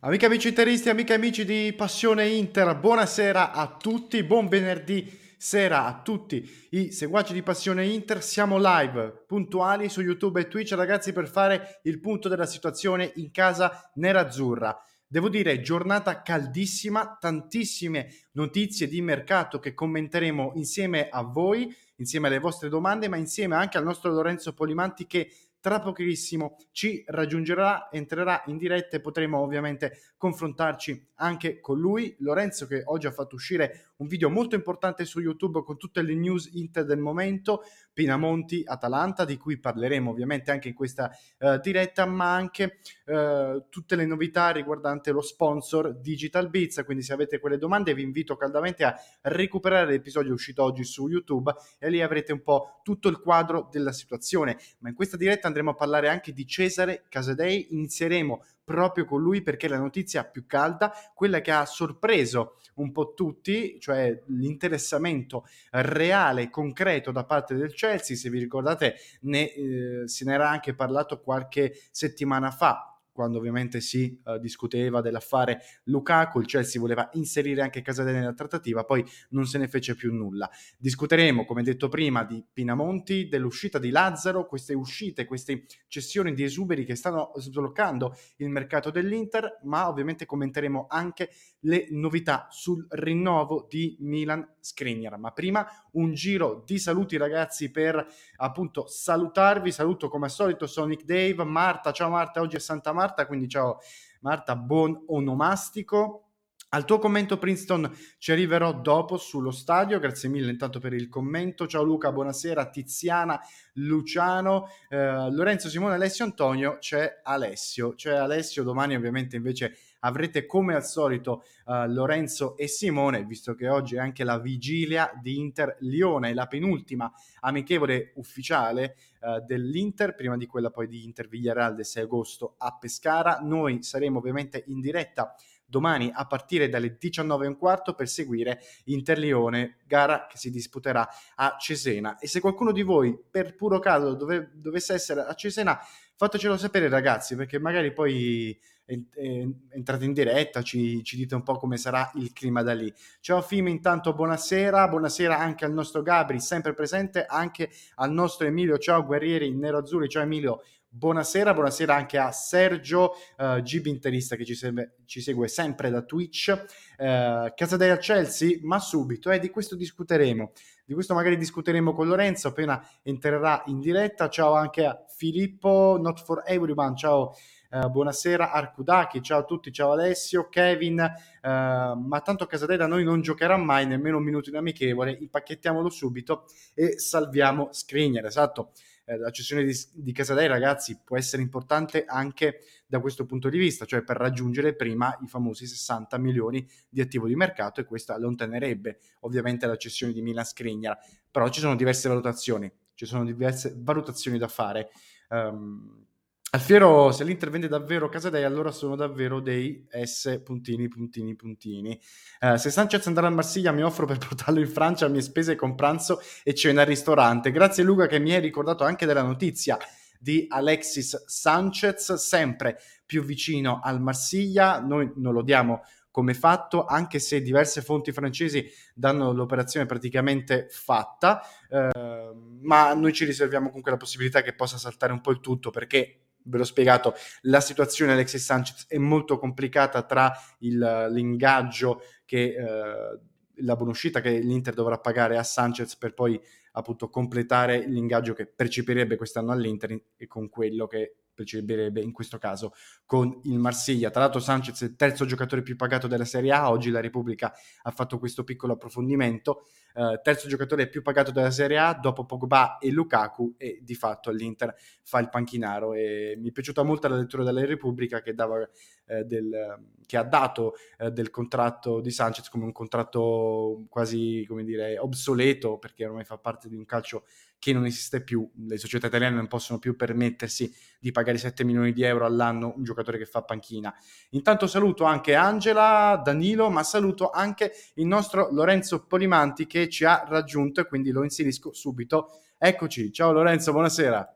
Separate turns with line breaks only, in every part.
Amiche amici interisti, amiche amici di Passione Inter, buonasera a tutti, buon venerdì sera a tutti i seguaci di Passione Inter. Siamo live, puntuali su YouTube e Twitch, ragazzi, per fare il punto della situazione in casa nerazzurra. Devo dire, giornata caldissima, tantissime notizie di mercato che commenteremo insieme a voi, insieme alle vostre domande, ma insieme anche al nostro Lorenzo Polimanti che tra pochissimo ci raggiungerà, entrerà in diretta e potremo ovviamente confrontarci anche con lui. Lorenzo che oggi ha fatto uscire un video molto importante su YouTube con tutte le news Inter del momento, Pinamonti, Atalanta, di cui parleremo ovviamente anche in questa uh, diretta, ma anche uh, tutte le novità riguardanti lo sponsor Digital Beats. Quindi se avete quelle domande vi invito caldamente a recuperare l'episodio uscito oggi su YouTube e lì avrete un po' tutto il quadro della situazione. Ma in questa diretta andremo a parlare anche di Cesare Casadei, inizieremo proprio con lui perché la notizia più calda, quella che ha sorpreso un po' tutti, cioè l'interessamento reale, concreto da parte del Chelsea. Se vi ricordate, ne, eh, se ne era anche parlato qualche settimana fa quando ovviamente si uh, discuteva dell'affare Lukaku, il Chelsea voleva inserire anche Casadei nella trattativa, poi non se ne fece più nulla. Discuteremo, come detto prima, di Pinamonti, dell'uscita di Lazzaro, queste uscite, queste cessioni di esuberi che stanno sbloccando il mercato dell'Inter, ma ovviamente commenteremo anche le novità sul rinnovo di Milan Skriniar. Ma prima un giro di saluti ragazzi per appunto salutarvi, saluto come al solito Sonic Dave, Marta, ciao Marta, oggi è Santa Marta quindi ciao Marta, buon onomastico. Al tuo commento Princeton ci arriverò dopo sullo stadio, grazie mille intanto per il commento, ciao Luca, buonasera, Tiziana, Luciano, eh, Lorenzo, Simone, Alessio, Antonio, c'è Alessio, c'è Alessio, domani ovviamente invece avrete come al solito uh, Lorenzo e Simone, visto che oggi è anche la vigilia di Inter Lione, la penultima amichevole ufficiale uh, dell'Inter, prima di quella poi di Inter Villarreal del 6 agosto a Pescara. Noi saremo ovviamente in diretta domani a partire dalle 19.15 per seguire Inter-Lione, gara che si disputerà a Cesena. E se qualcuno di voi per puro caso dove, dovesse essere a Cesena, fatecelo sapere ragazzi, perché magari poi entrate in diretta, ci, ci, dite un po' come sarà il clima da lì. Ciao Fim, intanto buonasera, buonasera anche al nostro Gabri, sempre presente, anche al nostro Emilio, ciao guerrieri nero-azzurri, ciao Emilio, buonasera, buonasera anche a Sergio, uh, Gib Interista che ci, segue, ci segue sempre da Twitch, uh, Casadei al Chelsea, ma subito, eh, di questo discuteremo. Di questo magari discuteremo con Lorenzo appena entrerà in diretta. Ciao anche a Filippo, not for everyone. Ciao Uh, buonasera Arcudaki, ciao a tutti, ciao Alessio, Kevin, uh, ma tanto Casadei da noi non giocherà mai nemmeno un minuto in amichevole, impacchettiamolo subito e salviamo Skriniar, esatto. Uh, la cessione di, di Casadei, ragazzi, può essere importante anche da questo punto di vista, cioè per raggiungere prima i famosi 60 milioni di attivo di mercato e questo allontanerebbe ovviamente la cessione di Milan Skriniar, però ci sono diverse valutazioni, ci sono diverse valutazioni da fare. Um, Alfiero, se l'Inter vende davvero Casadei, allora sono davvero dei S puntini, puntini, puntini. Uh, se Sanchez andrà a Marsiglia, mi offro per portarlo in Francia a mie spese con pranzo e cena al ristorante. Grazie Luca che mi hai ricordato anche della notizia di Alexis Sanchez, sempre più vicino al Marsiglia. Noi non lo diamo come fatto, anche se diverse fonti francesi danno l'operazione praticamente fatta, eh, ma noi ci riserviamo comunque la possibilità che possa saltare un po' il tutto perché ve l'ho spiegato, la situazione Alexis Sanchez è molto complicata tra il, l'ingaggio che eh, la buonuscita che l'Inter dovrà pagare a Sanchez per poi appunto completare l'ingaggio che percepirebbe quest'anno all'Inter e con quello che percepirebbe in questo caso con il Marsiglia. Tra l'altro Sanchez è il terzo giocatore più pagato della Serie A, oggi la Repubblica ha fatto questo piccolo approfondimento, uh, terzo giocatore più pagato della Serie A dopo Pogba e Lukaku e di fatto all'Inter fa il panchinaro. E mi è piaciuta molto la lettura della Repubblica che, dava, uh, del, che ha dato uh, del contratto di Sanchez come un contratto quasi come dire obsoleto perché ormai fa parte di un calcio che non esiste più, le società italiane non possono più permettersi di pagare 7 milioni di euro all'anno un giocatore che fa panchina. Intanto saluto anche Angela, Danilo, ma saluto anche il nostro Lorenzo Polimanti che ci ha raggiunto e quindi lo inserisco subito. Eccoci, ciao Lorenzo, buonasera.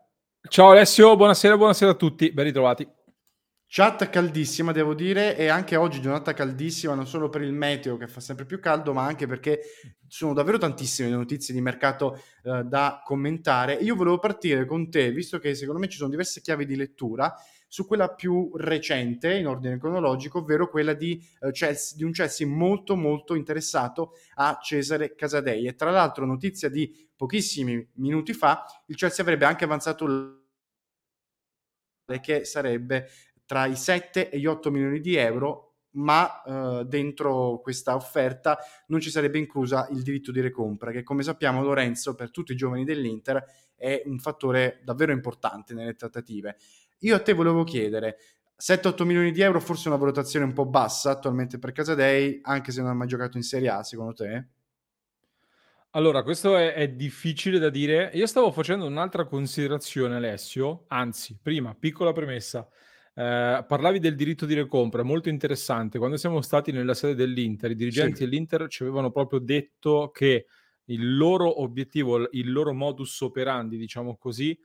Ciao Alessio, buonasera, buonasera a tutti, ben ritrovati.
Chat caldissima, devo dire, e anche oggi giornata caldissima, non solo per il meteo che fa sempre più caldo, ma anche perché sono davvero tantissime notizie di mercato eh, da commentare. Io volevo partire con te, visto che secondo me ci sono diverse chiavi di lettura, su quella più recente in ordine cronologico, ovvero quella di, uh, Chelsea, di un Chelsea molto molto interessato a Cesare Casadei. E tra l'altro, notizia di pochissimi minuti fa, il Chelsea avrebbe anche avanzato che sarebbe tra i 7 e gli 8 milioni di euro, ma eh, dentro questa offerta non ci sarebbe inclusa il diritto di recompra, che come sappiamo Lorenzo per tutti i giovani dell'Inter è un fattore davvero importante nelle trattative. Io a te volevo chiedere, 7-8 milioni di euro forse una valutazione un po' bassa attualmente per Casadei, anche se non ha mai giocato in Serie A, secondo te?
Allora, questo è, è, difficile da dire. Io stavo facendo un'altra considerazione, Alessio. Anzi, prima, piccola premessa. Eh, parlavi del diritto di recompra, molto interessante. Quando siamo stati nella sede dell'Inter, i dirigenti sì. dell'Inter ci avevano proprio detto che il loro obiettivo, il loro modus operandi, diciamo così,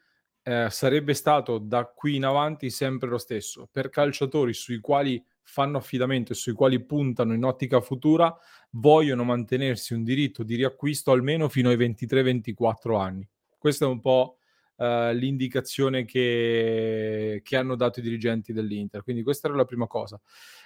eh, sarebbe stato da qui in avanti sempre lo stesso. Per calciatori sui quali fanno affidamento e sui quali puntano in ottica futura, vogliono mantenersi un diritto di riacquisto almeno fino ai 23-24 anni. Questo è un po' uh, l'indicazione che, che, hanno dato i dirigenti dell'Inter. Quindi questa era la prima cosa.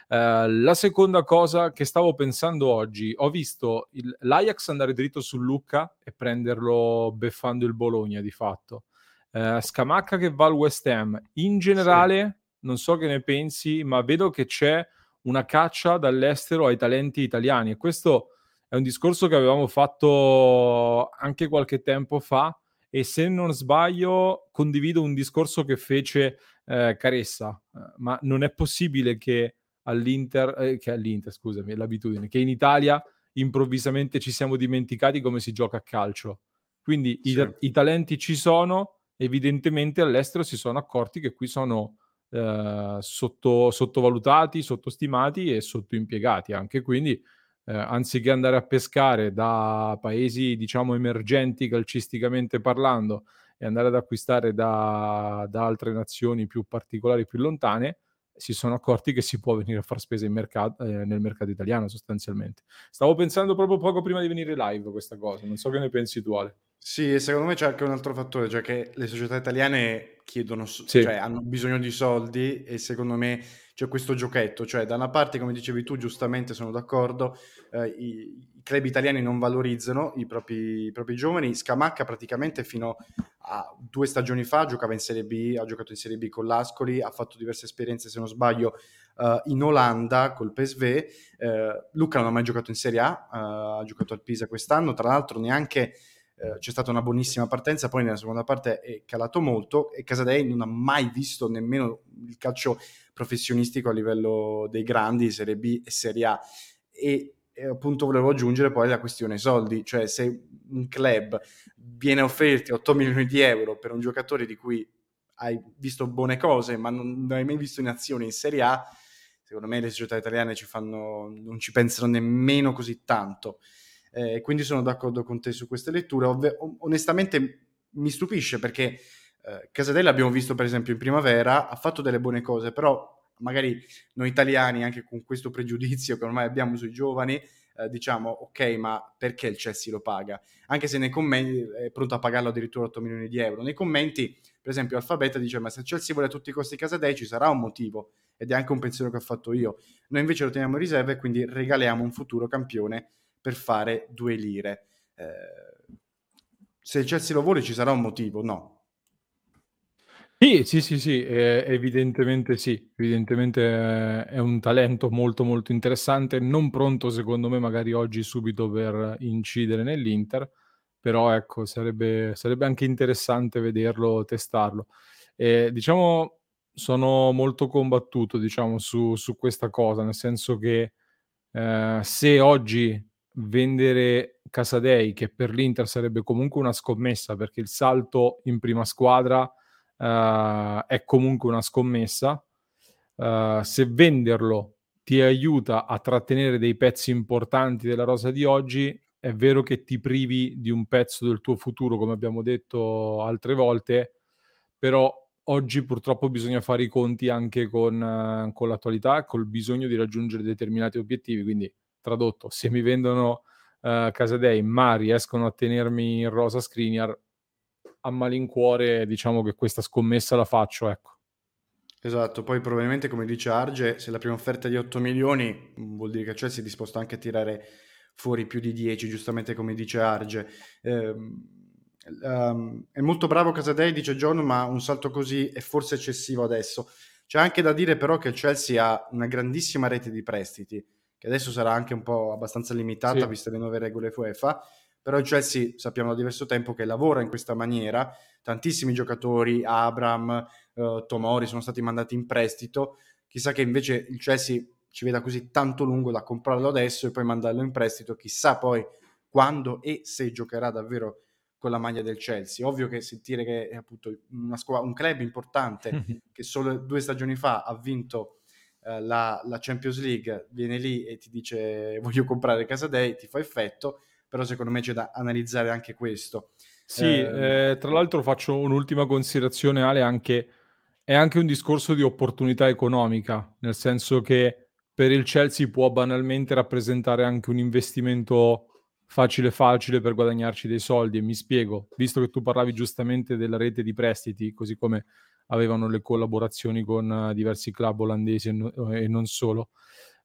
Uh, la seconda cosa che stavo pensando oggi, ho visto il, l'Ajax andare dritto su Lucca e prenderlo beffando il Bologna di fatto. Uh, Scamacca che va al West Ham. In generale, sì. non so che ne pensi, ma vedo che c'è una caccia dall'estero ai talenti italiani e questo è un discorso che avevamo fatto anche qualche tempo fa e se non sbaglio condivido un discorso che fece eh, Caressa, eh, ma non è possibile che all'Inter, eh, che all'Inter, scusami, è l'abitudine, che in Italia improvvisamente ci siamo dimenticati come si gioca a calcio. Quindi sì. i, i, talenti ci sono, evidentemente all'estero si sono accorti che qui sono eh, sotto, sottovalutati, sottostimati e sottoimpiegati anche, quindi eh, anziché andare a pescare da paesi, diciamo, emergenti calcisticamente parlando e andare ad acquistare da, da altre nazioni più particolari, più lontane, si sono accorti che si può venire a far spesa mercato, eh, nel mercato italiano sostanzialmente. Stavo pensando proprio poco prima di venire live questa cosa, non so che ne pensi tu Ale.
Sì, e secondo me c'è anche un altro fattore, cioè che le società italiane chiedono, sì. cioè hanno bisogno di soldi e secondo me c'è questo giochetto, cioè da una parte, come dicevi tu, giustamente sono d'accordo, eh, i, i, club italiani non valorizzano i propri, i propri, giovani, Scamacca praticamente fino a due stagioni fa giocava in Serie B, ha giocato in Serie B con l'Ascoli, ha fatto diverse esperienze, se non sbaglio, uh, in Olanda col PSV, eh, Luca non ha mai giocato in Serie A, uh, ha giocato al Pisa quest'anno, tra l'altro neanche eh, c'è stata una buonissima partenza, poi nella seconda parte è calato molto e Casadei non ha mai visto nemmeno il calcio professionistico a livello dei grandi, Serie B e Serie A. E, e appunto volevo aggiungere poi la questione soldi, cioè se un club viene a offrirti 8 milioni di euro per un giocatore di cui hai visto buone cose ma non, non hai mai visto in azione in Serie A, secondo me le società italiane ci fanno, non ci pensano nemmeno così tanto. Eh, quindi sono d'accordo con te su queste letture. Ov- onestamente mi stupisce perché eh, Casadella abbiamo visto per esempio in primavera, ha fatto delle buone cose, però magari noi italiani anche con questo pregiudizio che ormai abbiamo sui giovani, eh, diciamo ok ma perché il Chelsea lo paga? Anche se nei commenti è pronto a pagarlo addirittura 8 milioni di euro. Nei commenti per esempio Alfabeta dice ma se il Chelsea vuole a tutti i costi Casadei ci sarà un motivo ed è anche un pensiero che ho fatto io. Noi invece lo teniamo in riserva e quindi regaliamo un futuro campione per fare due lire. Eh, se il Chelsea lo vuole ci sarà un motivo, no?
Sì, sì, sì, sì, eh, evidentemente sì, evidentemente eh, è un talento molto molto interessante, non pronto secondo me magari oggi subito per incidere nell'Inter, però ecco sarebbe, sarebbe anche interessante vederlo, testarlo. Eh, diciamo sono molto combattuto diciamo, su, su questa cosa, nel senso che eh, se oggi vendere Casadei, che per l'Inter sarebbe comunque una scommessa, perché il salto in prima squadra uh, è comunque una scommessa. Uh, se venderlo ti aiuta a trattenere dei pezzi importanti della rosa di oggi, è vero che ti privi di un pezzo del tuo futuro, come abbiamo detto altre volte, però oggi purtroppo bisogna fare i conti anche con, con l'attualità, col bisogno di raggiungere determinati obiettivi. Quindi, tradotto, se mi vendono uh, Casadei ma riescono a tenermi in rosa Skriniar, a malincuore diciamo che questa scommessa la faccio, ecco.
Esatto, poi probabilmente come dice Arge, se la prima offerta è di 8 milioni, vuol dire che Chelsea è disposto anche a tirare fuori più di 10, giustamente come dice Arge. Eh, um, è molto bravo Casadei, dice John, ma un salto così è forse eccessivo adesso. C'è anche da dire però che Chelsea ha una grandissima rete di prestiti, che adesso sarà anche un po' abbastanza limitata, sì. viste le nuove regole UEFA, però il Chelsea sappiamo da diverso tempo che lavora in questa maniera, tantissimi giocatori, Abram, uh, Tomori sono stati mandati in prestito, chissà che invece il Chelsea ci veda così tanto lungo da comprarlo adesso e poi mandarlo in prestito, chissà poi quando e se giocherà davvero con la maglia del Chelsea. Ovvio che sentire che è appunto scu- un club importante che solo due stagioni fa ha vinto la, la, Champions League, viene lì e ti dice voglio comprare Casa Day, ti fa effetto, però secondo me c'è da analizzare anche questo.
Sì, eh, eh, tra l'altro faccio un'ultima considerazione Ale, anche, è anche un discorso di opportunità economica, nel senso che per il Chelsea può banalmente rappresentare anche un investimento facile facile per guadagnarci dei soldi e mi spiego, visto che tu parlavi giustamente della rete di prestiti, così come avevano le collaborazioni con uh, diversi club olandesi e, no, e non solo,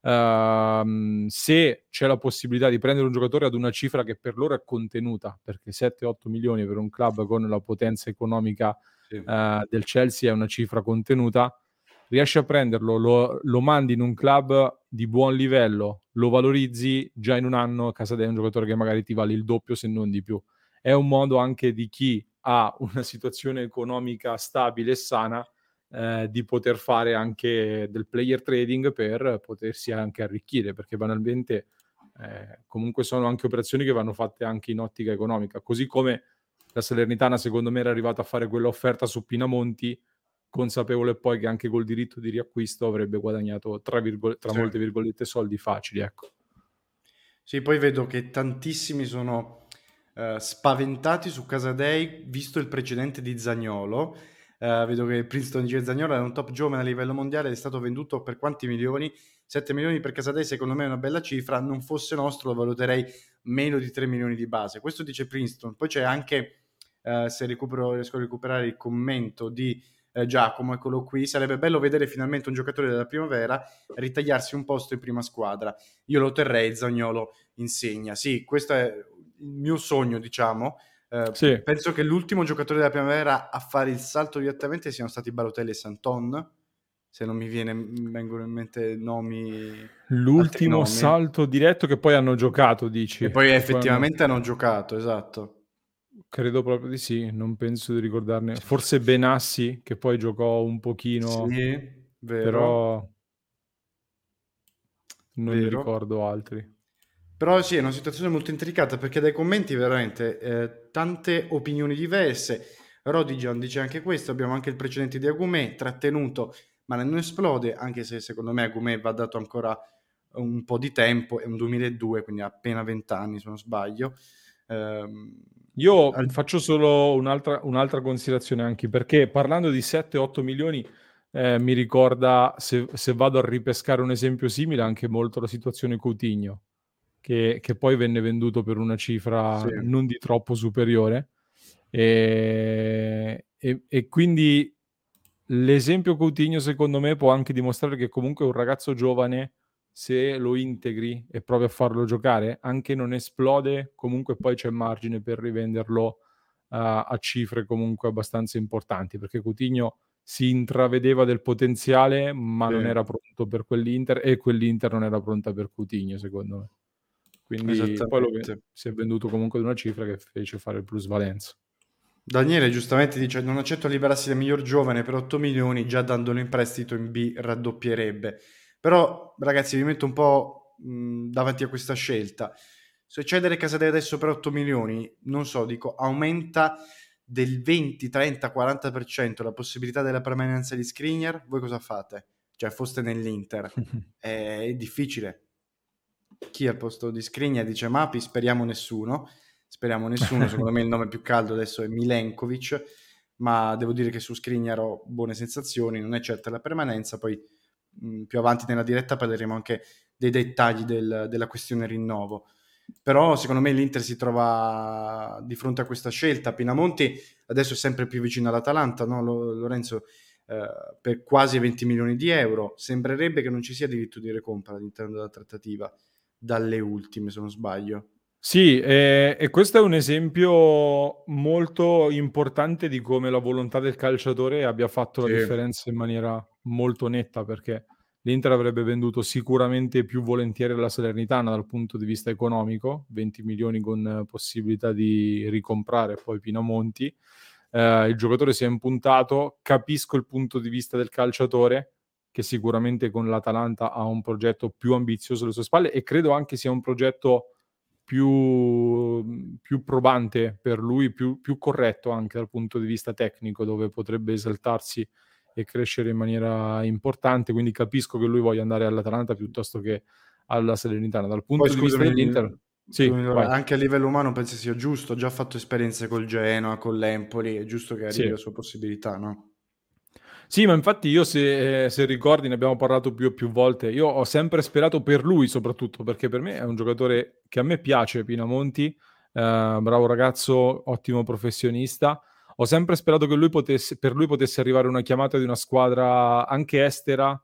uh, se c'è la possibilità di prendere un giocatore ad una cifra che per loro è contenuta, perché 7-8 milioni per un club con la potenza economica sì. uh, del Chelsea è una cifra contenuta, riesci a prenderlo, lo, lo, mandi in un club di buon livello, lo valorizzi, già in un anno a casa è un giocatore che magari ti vale il doppio se non di più. È un modo anche di chi ha una situazione economica stabile e sana eh, di poter fare anche del player trading per potersi anche arricchire, perché banalmente eh, comunque sono anche operazioni che vanno fatte anche in ottica economica, così come la Salernitana secondo me era arrivata a fare quella offerta su Pinamonti consapevole poi che anche col diritto di riacquisto avrebbe guadagnato tra, virgol- tra sì. molte virgolette soldi facili. Ecco.
Sì, poi vedo che tantissimi sono uh, spaventati su Casadei, visto il precedente di Zagnolo. Uh, vedo che Princeton G. Zagnolo è un top giovane a livello mondiale, è stato venduto per quanti milioni? 7 milioni per Casadei secondo me è una bella cifra, non fosse nostro lo valuterei meno di 3 milioni di base. Questo dice Princeton. Poi c'è anche, uh, se recupero, riesco a recuperare il commento di eh, Giacomo, eccolo qui, sarebbe bello vedere finalmente un giocatore della primavera ritagliarsi un posto in prima squadra. Io lo terrei, Zagnolo insegna. Sì, questo è il mio sogno, diciamo. Eh, sì. Penso che l'ultimo giocatore della primavera a fare il salto direttamente siano stati Balotelli e Santon. Se non mi viene, vengono in mente nomi.
L'ultimo nomi. salto diretto che poi hanno giocato, dici.
E poi effettivamente hanno... hanno giocato, esatto.
Credo proprio di sì, non penso di ricordarne. Forse Benassi, che poi giocò un pochino,
Sì, vero.
però non ne ricordo altri.
Però sì, è una situazione molto intricata perché dai commenti veramente eh, tante opinioni diverse. Rodigian dice anche questo, abbiamo anche il precedente di Agumè, trattenuto, ma non esplode, anche se secondo me Agumè va dato ancora un po' di tempo, è un 2002, quindi ha appena 20 anni se non sbaglio.
Ehm, io Al... faccio solo un'altra, un'altra, considerazione anche perché parlando di 7-8 milioni eh, mi ricorda, se, se, vado a ripescare un esempio simile, anche molto la situazione Coutinho, che, che poi venne venduto per una cifra sì. non di troppo superiore. E, e, e quindi l'esempio Coutinho secondo me può anche dimostrare che comunque un ragazzo giovane se lo integri e provi a farlo giocare, anche non esplode, comunque poi c'è margine per rivenderlo uh, a cifre comunque abbastanza importanti, perché Coutinho si intravedeva del potenziale, ma sì. non era pronto per quell'Inter e quell'Inter non era pronta per Coutinho, secondo me. Quindi poi lo, si è venduto comunque ad una cifra che fece fare il plusvalenza.
Daniele giustamente dice non accetto liberarsi del miglior giovane per 8 milioni, già dandolo in prestito in B raddoppierebbe. Però, ragazzi, vi metto un po' mh, davanti a questa scelta. Se cedere Casadei adesso per 8 milioni, non so, dico, aumenta del 20, 30, 40% la possibilità della permanenza di Skriniar, voi cosa fate? Cioè, foste nell'Inter. è, è difficile. Chi al posto di Skriniar dice Mapi, speriamo nessuno. Speriamo nessuno, secondo me il nome più caldo adesso è Milenkovic. ma devo dire che su Skriniar ho buone sensazioni, non è certa la permanenza, poi mh, più avanti nella diretta parleremo anche dei dettagli del, della questione rinnovo. Però secondo me l'Inter si trova di fronte a questa scelta. Pinamonti adesso è sempre più vicino all'Atalanta, no? Lorenzo? Eh, per quasi 20 milioni di euro. Sembrerebbe che non ci sia diritto di recompra all'interno della trattativa, dalle ultime, se non sbaglio.
Sì, e, e, questo è un esempio molto importante di come la volontà del calciatore abbia fatto sì. la differenza in maniera molto netta, perché l'Inter avrebbe venduto sicuramente più volentieri la Salernitana dal punto di vista economico, 20 milioni con possibilità di ricomprare poi Pinamonti, eh, il giocatore si è impuntato, capisco il punto di vista del calciatore, che sicuramente con l'Atalanta ha un progetto più ambizioso alle sue spalle e credo anche sia un progetto più, più probante per lui, più, più, corretto anche dal punto di vista tecnico, dove potrebbe esaltarsi e crescere in maniera importante. Quindi capisco che lui voglia andare all'Atalanta piuttosto che alla Salernitana. Dal punto Poi, di vista dell'Inter
sì, anche a livello umano penso sia giusto, ha già fatto esperienze col Genoa, con l'Empoli, è giusto che arrivi sì. la sua possibilità, no?
Sì, ma infatti io se, se, ricordi ne abbiamo parlato più più volte, io ho sempre sperato per lui soprattutto, perché per me è un giocatore che a me piace, Pinamonti, eh, bravo ragazzo, ottimo professionista, ho sempre sperato che lui potesse, per lui potesse arrivare una chiamata di una squadra anche estera,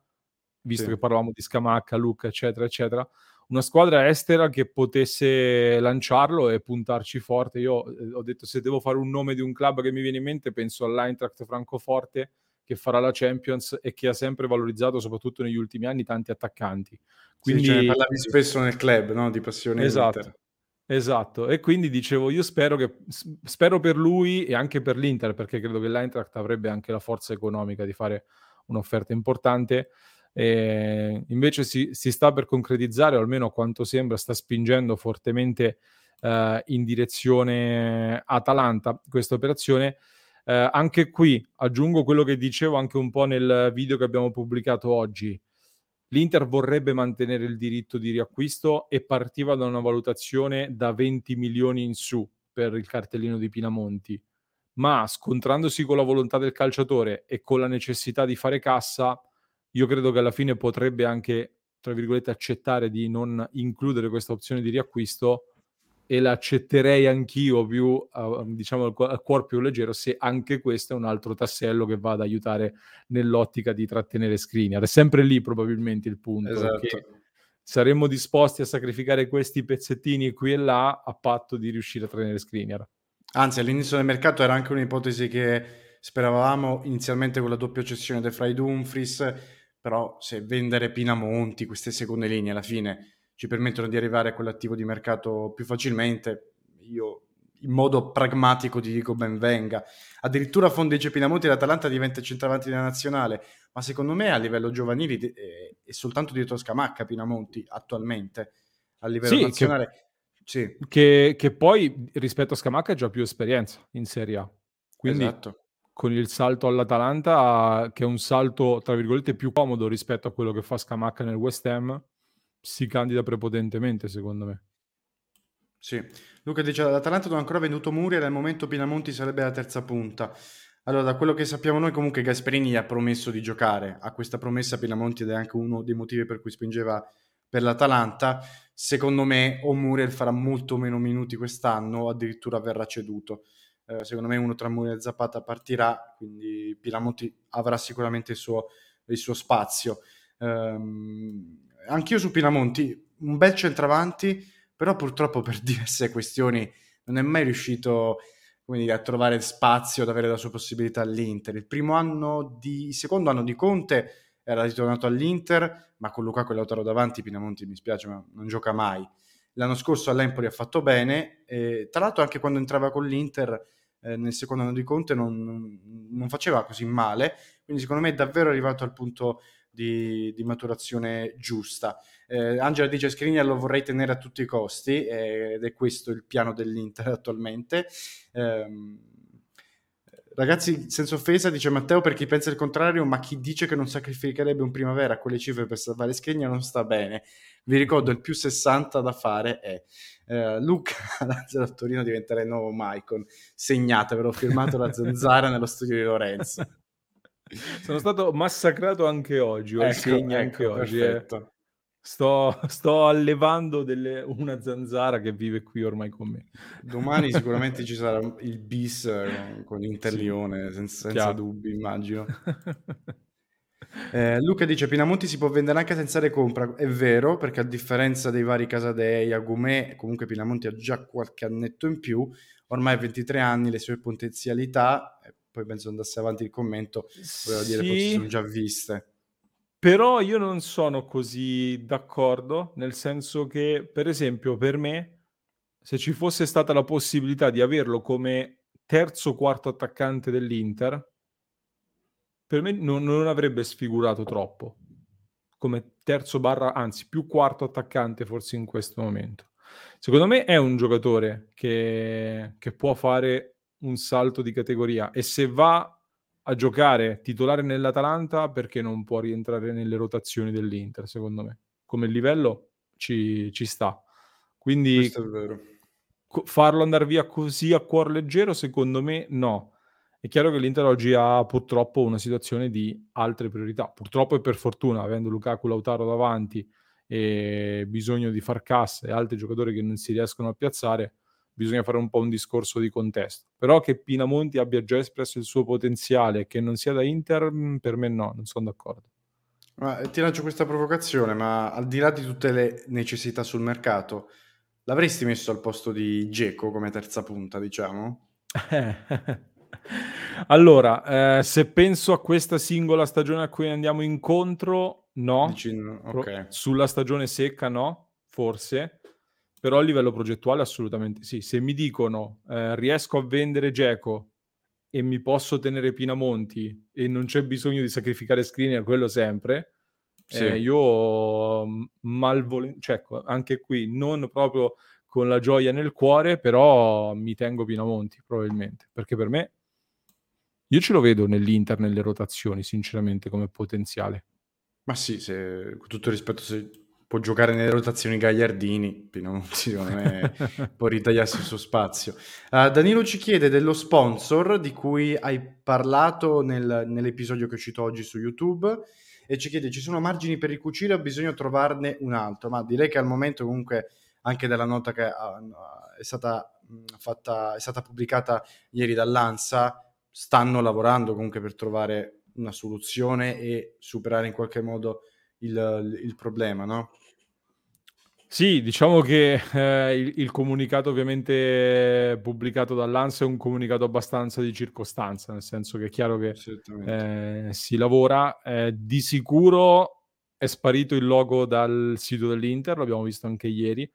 visto sì. che parlavamo di Scamacca, Luca, eccetera, eccetera, una squadra estera che potesse lanciarlo e puntarci forte. Io eh, ho detto se devo fare un nome di un club che mi viene in mente, penso all'Eintracht Francoforte che farà la Champions e che ha sempre valorizzato, soprattutto negli ultimi anni, tanti attaccanti.
Quindi sì, cioè, parlavi spesso nel club, no? Di passione
esatto. Inter. Esatto, e quindi dicevo, io spero, che, spero per lui e anche per l'Inter, perché credo che l'Eintracht avrebbe anche la forza economica di fare un'offerta importante. E invece si, si, sta per concretizzare, o almeno a quanto sembra, sta spingendo fortemente eh, in direzione Atalanta questa operazione. Eh, anche qui aggiungo quello che dicevo anche un po' nel video che abbiamo pubblicato oggi. L'Inter vorrebbe mantenere il diritto di riacquisto e partiva da una valutazione da 20 milioni in su per il cartellino di Pinamonti, ma scontrandosi con la volontà del calciatore e con la necessità di fare cassa, io credo che alla fine potrebbe anche, tra virgolette, accettare di non includere questa opzione di riacquisto e l'accetterei anch'io più, uh, diciamo, al cuore più leggero se anche questo è un altro tassello che va ad aiutare nell'ottica di trattenere Skriniar. È sempre lì probabilmente il punto. Esatto. Saremmo disposti a sacrificare questi pezzettini qui e là a patto di riuscire a trattenere Skriniar.
Anzi, all'inizio del mercato era anche un'ipotesi che speravamo inizialmente con la doppia cessione del Fry Dumfries però se vendere Pinamonti, queste seconde linee alla fine ci permettono di arrivare a quell'attivo di mercato più facilmente, io in modo pragmatico ti dico ben venga. Addirittura Fondeggio Pinamonti l'Atalanta diventa centravanti della nazionale, ma secondo me a livello giovanili è, è soltanto dietro Scamacca Pinamonti attualmente, a livello sì, nazionale. Che,
sì. che, che poi rispetto a Scamacca ha già più esperienza in Serie A. Quindi esatto con il salto all'Atalanta, che è un salto, tra virgolette, più comodo rispetto a quello che fa Scamacca nel West Ham, si candida prepotentemente, secondo me.
Sì, Luca dice l'Atalanta non ha ancora venduto Muri e al momento Pinamonti sarebbe la terza punta. Allora, da quello che sappiamo noi, comunque Gasperini gli ha promesso di giocare. A questa promessa Pinamonti ed è anche uno dei motivi per cui spingeva per l'Atalanta. Secondo me o Muriel farà molto meno minuti quest'anno o addirittura verrà ceduto eh, secondo me uno tra Muriel e Zapata partirà, quindi Piramonti avrà sicuramente il suo, il suo spazio. Um, anch'io su Pinamonti, un bel centravanti, però purtroppo per diverse questioni non è mai riuscito dire, a trovare spazio, ad avere la sua possibilità all'Inter. Il primo anno di, il secondo anno di Conte era ritornato all'Inter, ma con Lukaku e Lautaro davanti Pinamonti mi spiace, ma non gioca mai. L'anno scorso all'Empoli ha fatto bene, e, tra l'altro anche quando entrava con l'Inter eh, nel secondo anno di Conte non, non, faceva così male, quindi secondo me è davvero arrivato al punto di, di maturazione giusta. Eh, Angela dice Skriniar lo vorrei tenere a tutti i costi eh, ed è questo il piano dell'Inter attualmente. Eh, Ragazzi, senza offesa, dice Matteo, per chi pensa il contrario, ma chi dice che non sacrificherebbe un primavera a quelle cifre per salvare Schegna non sta bene. Vi ricordo, il più 60 da fare è eh, Luca a Torino diventerà il nuovo Maicon. Segnatevelo, firmato da Zanzara nello studio di Lorenzo.
Sono stato massacrato anche oggi, ho ecco, segni ecco, anche oggi. Eh. Sto, sto, allevando delle, una zanzara che vive qui ormai con me.
Domani sicuramente ci sarà il bis con, con Interlione, sì. senza, senza dubbi, immagino. Eh, Luca dice Pinamonti si può vendere anche senza recompra, è vero perché a differenza dei vari Casadei, Agumè, comunque Pinamonti ha già qualche annetto in più, ormai ha 23 anni, le sue potenzialità, poi penso andasse avanti il commento, volevo dire forse sono già viste.
Però io non sono così d'accordo, nel senso che, per esempio, per me, se ci fosse stata la possibilità di averlo come terzo o quarto attaccante dell'Inter, per me non, non avrebbe sfigurato troppo come terzo barra, anzi più quarto attaccante forse in questo momento. Secondo me è un giocatore che, che può fare un salto di categoria e se va a giocare titolare nell'Atalanta perché non può rientrare nelle rotazioni dell'Inter, secondo me. Come livello ci, ci sta. Quindi farlo andare via così a cuor leggero, secondo me no. È chiaro che l'Inter oggi ha purtroppo una situazione di altre priorità. Purtroppo e per fortuna, avendo Lukaku Lautaro davanti e bisogno di far cassa e altri giocatori che non si riescono a piazzare, bisogna fare un po' un discorso di contesto. Però che Pinamonti abbia già espresso il suo potenziale e che non sia da Inter, mm, per me no, non sono d'accordo.
Ma, eh, ti lancio questa provocazione, ma al di là di tutte le necessità sul mercato, l'avresti messo al posto di Geco come terza punta, diciamo?
allora, eh, se penso a questa singola stagione a cui andiamo incontro, no. Dici, okay. Sulla stagione secca, no, forse però a livello progettuale assolutamente sì. Se mi dicono eh, riesco a vendere Geco e mi posso tenere Pinamonti e non c'è bisogno di sacrificare screener, quello sempre, sì. eh, io mm, malvolentieri, cioè ecco, anche qui non proprio con la gioia nel cuore, però mi tengo Pinamonti probabilmente, perché per me io ce lo vedo nell'Inter, nelle rotazioni, sinceramente, come potenziale.
Ma sì, se, con tutto rispetto, se può giocare nelle rotazioni Gagliardini, secondo me può ritagliarsi il suo spazio. Uh, Danilo ci chiede dello sponsor di cui hai parlato nel, nell'episodio che ho citato oggi su YouTube e ci chiede ci sono margini per ricucire o bisogna trovarne un altro? Ma direi che al momento comunque anche dalla nota che uh, è, stata, mh, fatta, è stata pubblicata ieri dall'ANSA stanno lavorando comunque per trovare una soluzione e superare in qualche modo il, il problema, no?
Sì, diciamo che eh, il, il, comunicato ovviamente pubblicato dall'ANSA è un comunicato abbastanza di circostanza, nel senso che è chiaro che eh, si lavora. Eh, di sicuro è sparito il logo dal sito dell'Inter, l'abbiamo visto anche ieri,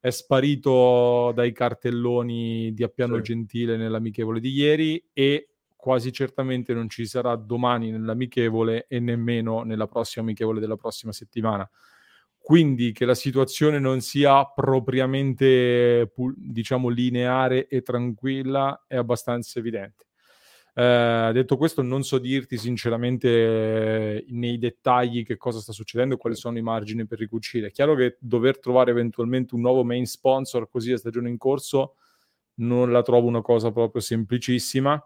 è sparito dai cartelloni di Appiano sì. Gentile nell'amichevole di ieri e quasi certamente non ci sarà domani nell'amichevole e nemmeno nella prossima amichevole della prossima settimana quindi che la situazione non sia propriamente, diciamo, lineare e tranquilla è abbastanza evidente. Eh, detto questo, non so dirti sinceramente eh, nei dettagli che cosa sta succedendo e quali sono i margini per ricucire. È chiaro che dover trovare eventualmente un nuovo main sponsor così a stagione in corso non la trovo una cosa proprio semplicissima.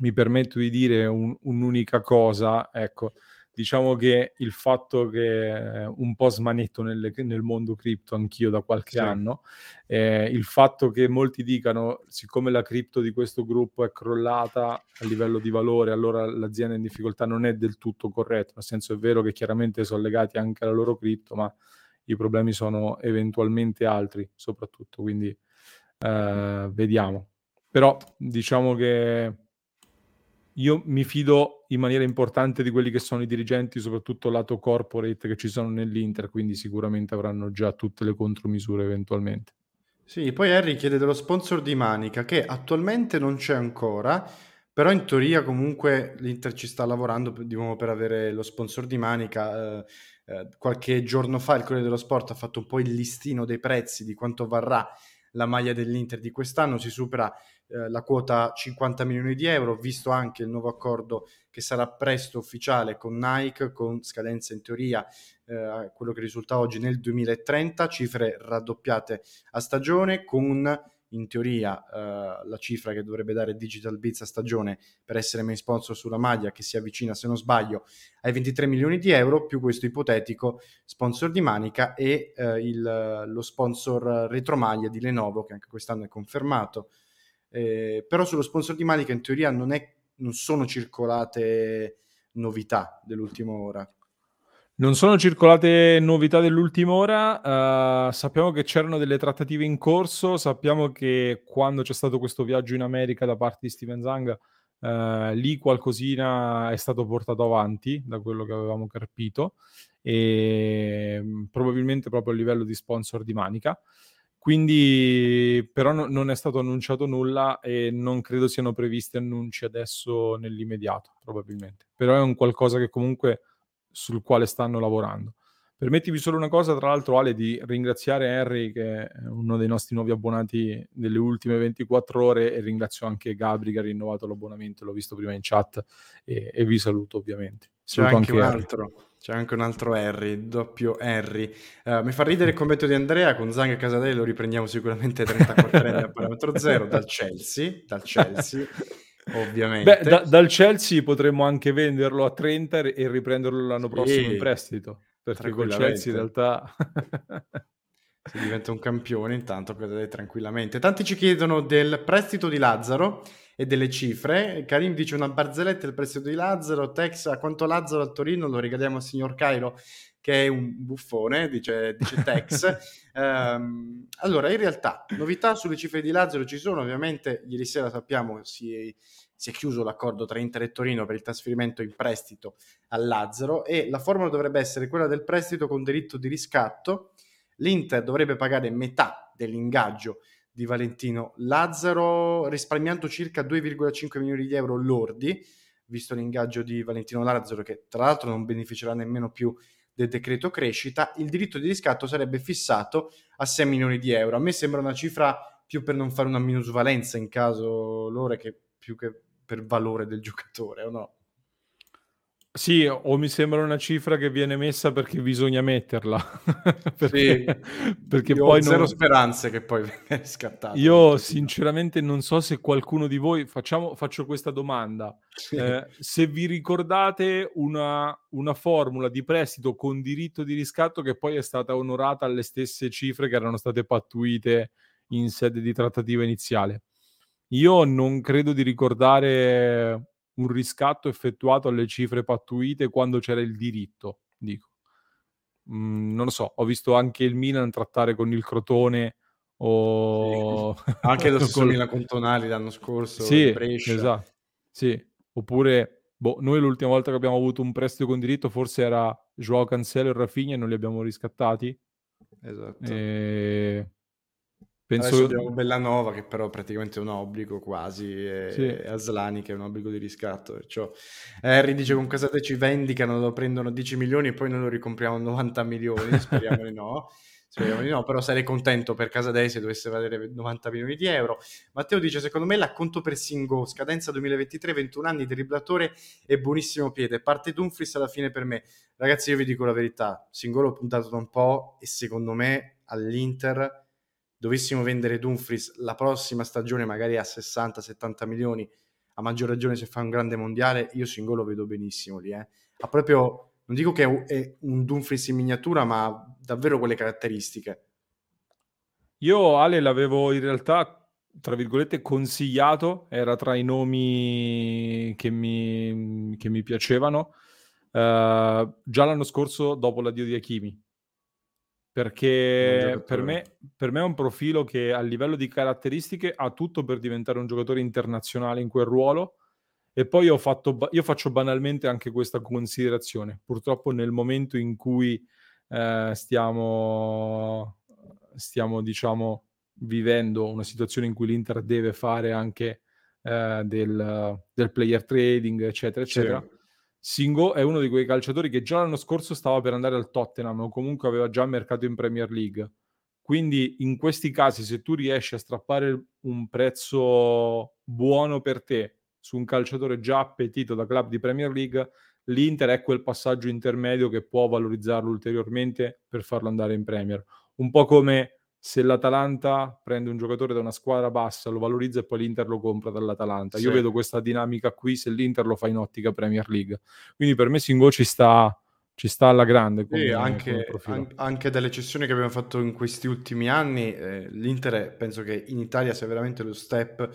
Mi permetto di dire un, un'unica cosa, ecco, diciamo che il fatto che un po' smanetto nel, nel mondo cripto anch'io da qualche sì. anno, eh, il fatto che molti dicano siccome la cripto di questo gruppo è crollata a livello di valore, allora l'azienda è in difficoltà, non è del tutto corretto, nel senso è vero che chiaramente sono legati anche alla loro cripto, ma i problemi sono eventualmente altri soprattutto, quindi eh, vediamo. Però diciamo che io mi fido in maniera importante di quelli che sono i dirigenti, soprattutto lato corporate che ci sono nell'Inter, quindi sicuramente avranno già tutte le contromisure eventualmente.
Sì, poi Harry chiede dello sponsor di Manica che attualmente non c'è ancora, però in teoria comunque l'Inter ci sta lavorando diciamo, per avere lo sponsor di Manica. Eh, eh, qualche giorno fa il Corriere dello Sport ha fatto un po' il listino dei prezzi di quanto varrà la maglia dell'Inter di quest'anno, si supera eh, la quota 50 milioni di euro, visto anche il nuovo accordo che sarà presto ufficiale con Nike, con scadenza in teoria eh, quello che risulta oggi nel 2030, cifre raddoppiate a stagione con in teoria eh, la cifra che dovrebbe dare Digital Beats a stagione per essere main sponsor sulla maglia che si avvicina se non sbaglio ai 23 milioni di euro più questo ipotetico sponsor di Manica e eh, il, lo sponsor retromaglia di Lenovo che anche quest'anno è confermato. Eh, però sullo sponsor di Manica in teoria non, è, non sono circolate novità dell'ultima ora
non sono circolate novità dell'ultima ora, uh, sappiamo che c'erano delle trattative in corso, sappiamo che quando c'è stato questo viaggio in America da parte di Steven Zang, uh, lì qualcosina è stato portato avanti da quello che avevamo capito e mm, probabilmente proprio a livello di sponsor di Manica. Quindi, però no, non è stato annunciato nulla e non credo siano previsti annunci adesso nell'immediato, probabilmente. Però è un qualcosa che comunque sul quale stanno lavorando. Permettimi solo una cosa, tra l'altro, Ale, di ringraziare Henry, che è uno dei nostri nuovi abbonati delle ultime 24 ore, e ringrazio anche Gabri che ha rinnovato l'abbonamento, l'ho visto prima in chat, e, e vi saluto ovviamente.
C'è anche, anche, un altro, c'è anche un altro Harry, doppio Harry. Uh, mi fa ridere il commento di Andrea, con Zang e Casadei lo riprendiamo sicuramente 34 anni a parametro zero, dal Chelsea, dal Chelsea. Ovviamente.
Beh, da, dal Chelsea potremmo anche venderlo a 30 e riprenderlo l'anno sì, prossimo in prestito. Perché col Chelsea in realtà...
si diventa un campione intanto credete tranquillamente. Tanti ci chiedono del prestito di Lazzaro e delle cifre. Karim dice una barzelletta il prestito di Lazzaro, Tex a quanto Lazzaro al Torino lo regaliamo al signor Cairo che è un buffone, dice, dice Tex. um, allora, in realtà, novità sulle cifre di Lazzaro ci sono, ovviamente ieri sera sappiamo si, si è chiuso l'accordo tra Inter e Torino per il trasferimento in prestito a Lazzaro e la formula dovrebbe essere quella del prestito con diritto di riscatto. L'Inter dovrebbe pagare metà dell'ingaggio di Valentino Lazzaro, risparmiando circa 2,5 milioni di euro lordi, visto l'ingaggio di Valentino Lazzaro, che tra l'altro non beneficerà nemmeno più del decreto crescita, il diritto di riscatto sarebbe fissato a 6 milioni di euro. A me sembra una cifra più per non fare una minusvalenza in caso loro che più che per valore del giocatore, o no?
Sì, o mi sembra una cifra che viene messa perché bisogna metterla. perché,
sì, perché poi ho zero non... speranze che poi venga scattata.
Io sinceramente non so se qualcuno di voi, facciamo, faccio questa domanda, sì. eh, se vi ricordate una, una formula di prestito con diritto di riscatto che poi è stata onorata alle stesse cifre che erano state pattuite in sede di trattativa iniziale. Io non credo di ricordare un riscatto effettuato alle cifre pattuite quando c'era il diritto, dico. Mm, non lo so, ho visto anche il Milan trattare con il Crotone o...
Sì. Anche lo stesso. Milan con Tonali l'anno scorso,
sì, esatto. Sì, oppure boh, noi l'ultima volta che abbiamo avuto un prestito con diritto forse era Joao Cancelo e Rafinha e non li abbiamo riscattati.
Esatto.
E...
Penso... Adesso abbiamo Bellanova che però praticamente è un obbligo quasi e, sì. e Aslani che è un obbligo di riscatto. Perciò Harry dice con Casate ci vendicano, lo prendono 10 milioni e poi noi lo ricompriamo 90 milioni, speriamo di no. Speriamo di no, però sarei contento per Casadei se dovesse valere 90 milioni di euro. Matteo dice, secondo me l'acconto per Singo, scadenza 2023, 21 anni, driblatore e buonissimo piede. Parte Dumfries alla fine per me. Ragazzi, io vi dico la verità, Singo l'ho puntato da un po' e secondo me all'Inter dovessimo vendere Dumfries la prossima stagione magari a 60-70 milioni, a maggior ragione se fa un grande mondiale, io Singolo lo vedo benissimo lì. Eh. Ha proprio, non dico che è un Dumfries in miniatura, ma davvero quelle caratteristiche.
Io Ale l'avevo in realtà, tra virgolette, consigliato, era tra i nomi che mi, che mi piacevano. Uh, già l'anno scorso, dopo l'addio di Hakimi, perché per me, per me, è un profilo che a livello di caratteristiche ha tutto per diventare un giocatore internazionale in quel ruolo. E poi ho fatto, io faccio banalmente anche questa considerazione. Purtroppo nel momento in cui eh, stiamo, stiamo, diciamo, vivendo una situazione in cui l'Inter deve fare anche eh, del, del, player trading, eccetera, eccetera. Sì Singo è uno di quei calciatori che già l'anno scorso stava per andare al Tottenham o comunque aveva già mercato in Premier League. Quindi in questi casi, se tu riesci a strappare un prezzo buono per te su un calciatore già appetito da club di Premier League, l'Inter è quel passaggio intermedio che può valorizzarlo ulteriormente per farlo andare in Premier. Un po' come se l'Atalanta prende un giocatore da una squadra bassa, lo valorizza e poi l'Inter lo compra dall'Atalanta. Sì. Io vedo questa dinamica qui se l'Inter lo fa in ottica Premier League. Quindi per me Singo ci sta ci sta alla grande.
Come, sì, anche, come anche, dalle cessioni che abbiamo fatto in questi ultimi anni, eh, l'Inter penso che in Italia sia veramente lo step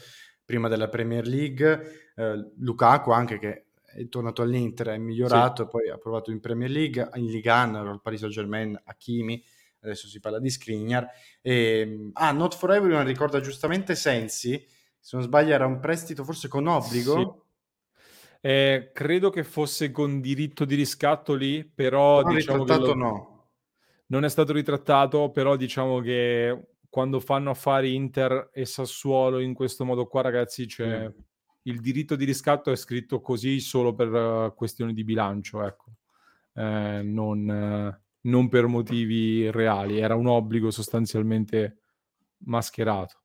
prima della Premier League. Eh, Lukaku anche che è tornato all'Inter, è migliorato, sì. poi ha provato in Premier League, in Ligue 1, al Paris Saint-Germain, Hakimi, adesso si parla di Skriniar. E, ah, Not For Everyone ricorda giustamente Sensi, se non sbaglio era un prestito forse con obbligo. Sì
eh, credo che fosse con diritto di riscatto lì, però
non
diciamo
che lo... no.
Non è stato ritrattato, però diciamo che quando fanno affari Inter e Sassuolo in questo modo qua, ragazzi, c'è mm. il diritto di riscatto è scritto così solo per uh, questioni di bilancio, ecco. Eh, non, uh, non per motivi reali, era un obbligo sostanzialmente mascherato.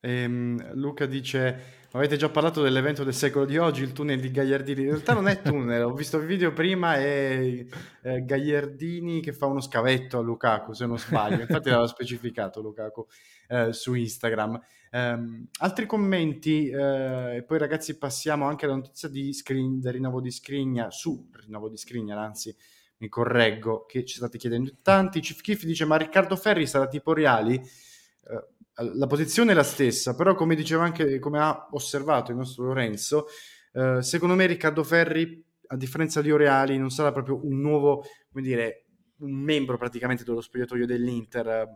Ehm, Luca dice Avete già parlato dell'evento del secolo di oggi, il tunnel di Gagliardini. In realtà non è tunnel, ho visto il video prima, è eh, Gagliardini che fa uno scavetto a Lukaku, se non sbaglio. Infatti l'aveva specificato Lukaku eh, su Instagram. Um, altri commenti, eh, e poi ragazzi passiamo anche alla notizia di screen, del rinnovo di Scrigna, su rinnovo di Scrigna, anzi mi correggo, che ci state chiedendo tanti. Chief Kiff dice, ma Riccardo Ferri sarà tipo Reali? Uh, la posizione è la stessa, però come diceva anche, come ha osservato il nostro Lorenzo, eh, secondo me Riccardo Ferri, a differenza di Oreali, non sarà proprio un nuovo, come dire, un membro praticamente dello spogliatoio dell'Inter, eh,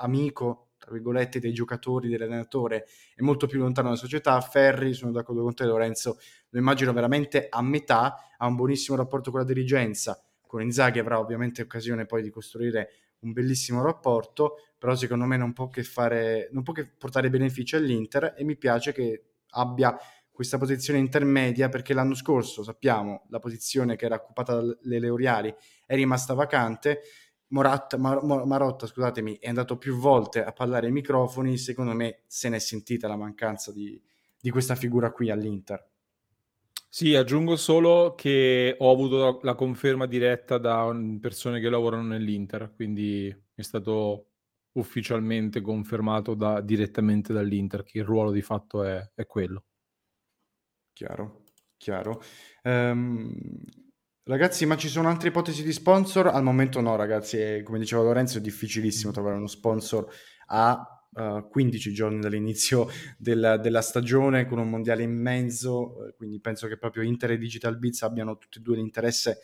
amico, tra virgolette, dei giocatori, dell'allenatore, è molto più lontano dalla società. Ferri, sono d'accordo con te Lorenzo, lo immagino veramente a metà, ha un buonissimo rapporto con la dirigenza, con Inzaghi avrà ovviamente occasione poi di costruire un bellissimo rapporto, però secondo me non può che, fare, non può che portare benefici all'Inter e mi piace che abbia questa posizione intermedia perché l'anno scorso sappiamo la posizione che era occupata dalle Leoriali è rimasta vacante. Moratta, Mar- Marotta scusatemi è andato più volte a parlare ai microfoni secondo me se n'è sentita la mancanza di, di questa figura qui all'Inter
sì, aggiungo solo che ho avuto la conferma diretta da persone che lavorano nell'Inter, quindi è stato ufficialmente confermato da, direttamente dall'Inter che il ruolo di fatto è, è quello.
Chiaro, chiaro. Um, ragazzi, ma ci sono altre ipotesi di sponsor? Al momento no, ragazzi, come diceva Lorenzo, è difficilissimo trovare uno sponsor a uh, eh, 15 giorni dall'inizio della, della, stagione con un mondiale in mezzo, eh, quindi penso che proprio Inter e Digital Beats abbiano tutti e due l'interesse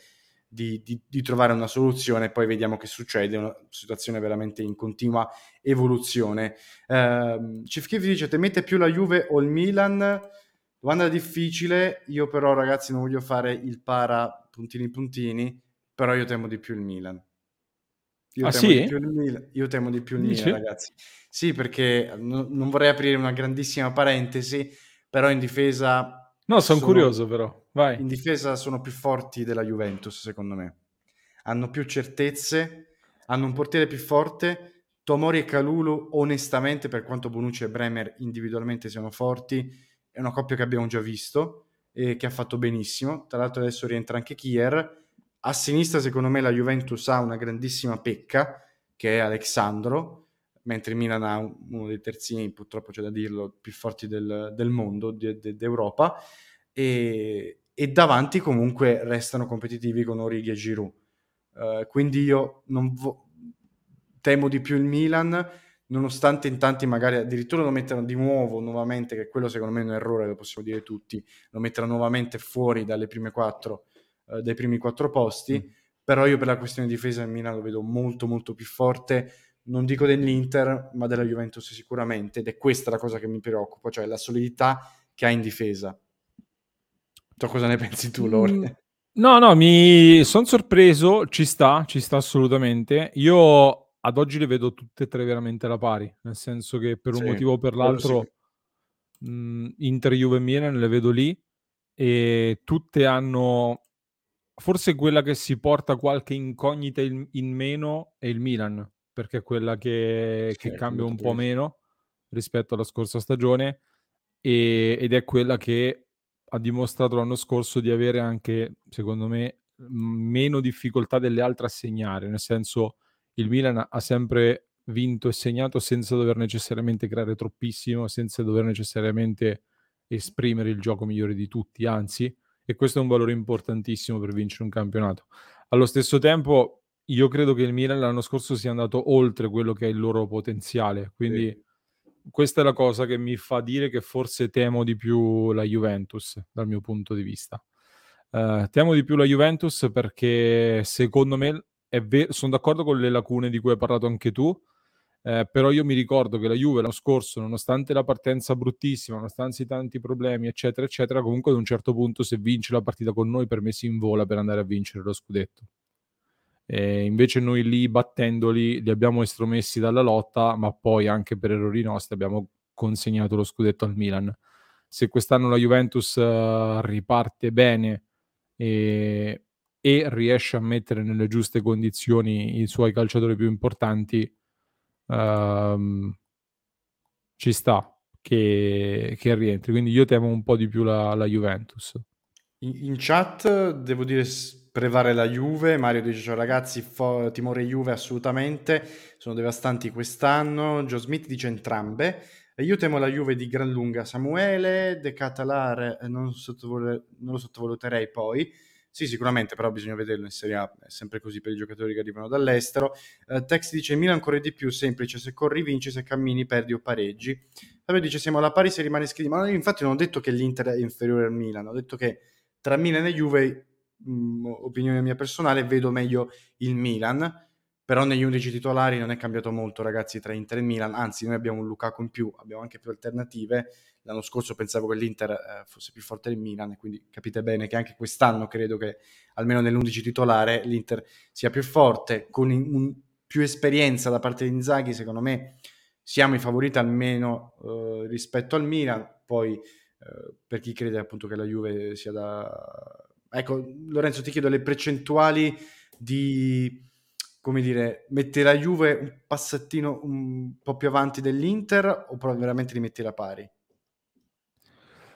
di, di, di, trovare una soluzione, poi vediamo che succede, una situazione veramente in continua evoluzione. Uh, Chief Keef dice, temete più la Juve o il Milan? Domanda difficile, io però ragazzi non voglio fare il para puntini puntini, però io temo di più il Milan. Io,
ah,
temo
sì?
di più il Milan, io temo di più il Milan, ragazzi. Sì, perché no, non vorrei aprire una grandissima parentesi, però in difesa...
No, sono curioso però, vai.
In difesa sono più forti della Juventus, secondo me. Hanno più certezze, hanno un portiere più forte. Tomori e Calulu, onestamente, per quanto Bonucci e Bremer individualmente siano forti, è una coppia che abbiamo già visto e che ha fatto benissimo. Tra l'altro adesso rientra anche Kier a sinistra, secondo me, la Juventus ha una grandissima pecca, che è Alexandro, mentre il Milan ha uno dei terzini, purtroppo c'è da dirlo, più forti del, del mondo, de, de, d'Europa, e, e, davanti comunque restano competitivi con Orighi e Giroud. Uh, quindi io vo- temo di più il Milan, nonostante in tanti magari addirittura lo mettano di nuovo, nuovamente, che quello secondo me è un errore, lo possiamo dire tutti, lo mettono nuovamente fuori dalle prime quattro eh, dai primi quattro posti, mm. però io per la questione di difesa il Milan lo vedo molto molto più forte, non dico dell'Inter, ma della Juventus sicuramente, ed è questa la cosa che mi preoccupa, cioè la solidità che ha in difesa. So cosa ne pensi tu, Lore? Mm.
No, no, mi sono sorpreso, ci sta, ci sta assolutamente. Io ad oggi le vedo tutte e tre veramente alla pari, nel senso che per un sì, motivo o per l'altro sì. mh, Inter, Juve e Milan le vedo lì e tutte hanno Forse quella che si porta qualche incognita in, in meno è il Milan, perché è quella che, sì, che cambia un po' meno rispetto alla scorsa stagione e, ed è quella che ha dimostrato l'anno scorso di avere anche, secondo me, meno difficoltà delle altre a segnare, nel senso il Milan ha sempre vinto e segnato senza dover necessariamente creare troppissimo, senza dover necessariamente esprimere il gioco migliore di tutti, anzi, e questo è un valore importantissimo per vincere un campionato. Allo stesso tempo, io credo che il Milan l'anno scorso sia andato oltre quello che è il loro potenziale, quindi sì. questa è la cosa che mi fa dire che forse temo di più la Juventus dal mio punto di vista. Uh, temo di più la Juventus perché secondo me ver- sono d'accordo con le lacune di cui hai parlato anche tu, eh, però io mi ricordo che la Juve l'anno scorso, nonostante la partenza bruttissima, nonostante i tanti problemi, eccetera, eccetera, comunque ad un certo punto se vince la partita con noi per me si invola per andare a vincere lo scudetto. E invece noi lì battendoli li abbiamo estromessi dalla lotta, ma poi anche per errori nostri abbiamo consegnato lo scudetto al Milan. Se quest'anno la Juventus uh, riparte bene e, e, riesce a mettere nelle giuste condizioni i suoi calciatori più importanti, uh, ci sta che, che, rientri. Quindi io temo un po' di più la, la Juventus.
In, in chat devo dire prevare la Juve. Mario dice: Ciao ragazzi, fo- timore Juve assolutamente. Sono devastanti quest'anno. Joe Smith dice entrambe. io temo la Juve di gran lunga. Samuele, De Catalare, eh, non, non lo sottovaluterei poi. Sì, sicuramente, però bisogna vederlo in Serie A, è sempre così per i giocatori che arrivano dall'estero. Uh, Tex dice, Milan corre di più, semplice, se corri vinci, se cammini perdi o pareggi. Fabio dice, siamo alla pari se rimane scritti, ma infatti non ho detto che l'Inter è inferiore al Milan, ho detto che tra Milan e Juve mh, opinione mia personale, vedo meglio il Milan, però negli 11 titolari non è cambiato molto ragazzi tra Inter e Milan, anzi noi abbiamo un Lukaku in più, abbiamo anche più alternative, l'anno scorso pensavo che l'Inter eh, fosse più forte del Milan quindi capite bene che anche quest'anno credo che almeno nell'11 titolare l'Inter sia più forte, con un, più esperienza da parte di Inzaghi secondo me siamo i favoriti almeno eh, rispetto al Milan, poi eh, per chi crede appunto che la Juve sia da Ecco, Lorenzo, ti chiedo le percentuali di, come dire, mettere la Juve un passettino un po' più avanti dell'Inter o veramente li metti pari?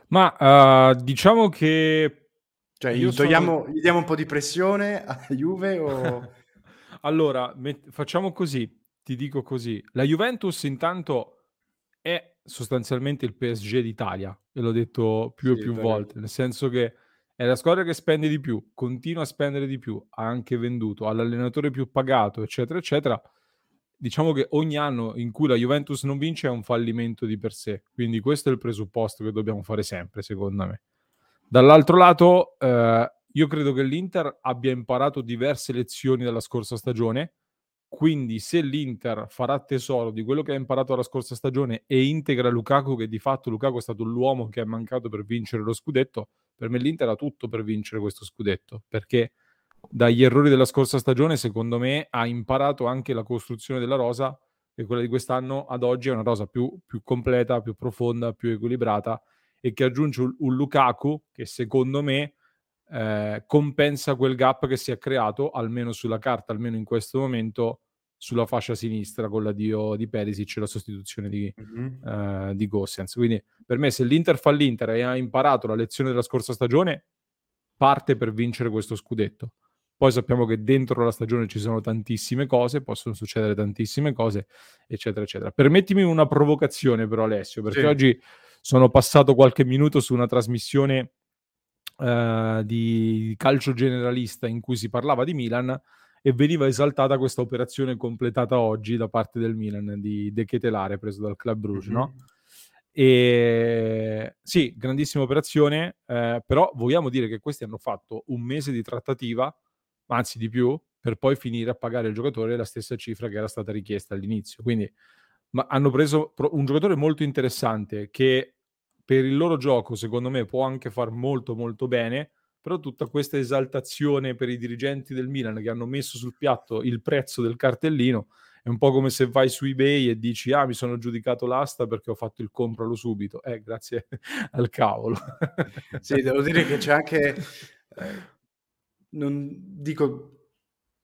Ma uh, diciamo che...
Cioè, gli, togliamo, sono... gli diamo un po' di pressione a Juve o...
allora, met- facciamo così, ti dico così. La Juventus intanto è sostanzialmente il PSG d'Italia, e l'ho detto più sì, e più volte, nel senso che è la squadra che spende di più, continua a spendere di più, ha anche venduto, ha l'allenatore più pagato, eccetera, eccetera. Diciamo che ogni anno in cui la Juventus non vince è un fallimento di per sé, quindi questo è il presupposto che dobbiamo fare sempre, secondo me. Dall'altro lato, eh, io credo che l'Inter abbia imparato diverse lezioni dalla scorsa stagione, quindi se l'Inter farà tesoro di quello che ha imparato la scorsa stagione e integra Lukaku, che di fatto Lukaku è stato l'uomo che è mancato per vincere lo scudetto, per me l'Inter ha tutto per vincere questo scudetto, perché dagli errori della scorsa stagione, secondo me, ha imparato anche la costruzione della rosa, e quella di quest'anno ad oggi è una rosa più, più completa, più profonda, più equilibrata, e che aggiunge un, un Lukaku che secondo me eh, compensa quel gap che si è creato, almeno sulla carta, almeno in questo momento, sulla fascia sinistra con l'addio di Perisic e la sostituzione di, mm-hmm. uh, di Gossens. Quindi per me se l'Inter fa l'Inter e ha imparato la lezione della scorsa stagione, parte per vincere questo scudetto. Poi sappiamo che dentro la stagione ci sono tantissime cose, possono succedere tantissime cose, eccetera, eccetera. Permettimi una provocazione però Alessio, perché sì. oggi sono passato qualche minuto su una trasmissione uh, di calcio generalista in cui si parlava di Milan e veniva esaltata questa operazione completata oggi da parte del Milan di De Ketelare preso dal Club Bruges, mm-hmm. no? E sì, grandissima operazione, eh, però vogliamo dire che questi hanno fatto un mese di trattativa, anzi di più, per poi finire a pagare il giocatore la stessa cifra che era stata richiesta all'inizio. Quindi ma hanno preso un giocatore molto interessante che per il loro gioco, secondo me, può anche far molto molto bene, però tutta questa esaltazione per i dirigenti del Milan che hanno messo sul piatto il prezzo del cartellino è un po' come se vai su eBay e dici ah mi sono giudicato l'asta perché ho fatto il compralo subito eh grazie al cavolo
sì devo dire che c'è anche non dico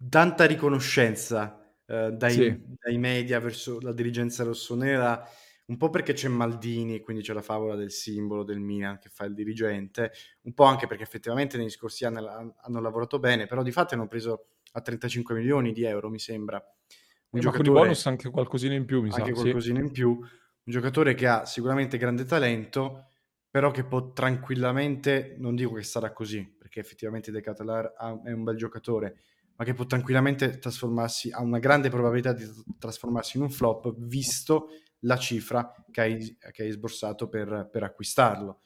tanta riconoscenza eh, dai, sì. dai, media verso la dirigenza rossonera, un po' perché c'è Maldini, quindi c'è la favola del simbolo del Milan che fa il dirigente, un po' anche perché effettivamente negli scorsi anni hanno lavorato bene, però di fatto hanno preso a 35 milioni di euro, mi sembra.
Un Ma con i bonus anche qualcosina in più, mi
anche
sa.
Anche qualcosina sì. in più. Un giocatore che ha sicuramente grande talento, però che può tranquillamente, non dico che sarà così, perché effettivamente De Catalar è un bel giocatore, ma che può tranquillamente trasformarsi, ha una grande probabilità di trasformarsi in un flop, visto la cifra che hai, che hai sborsato per, per acquistarlo.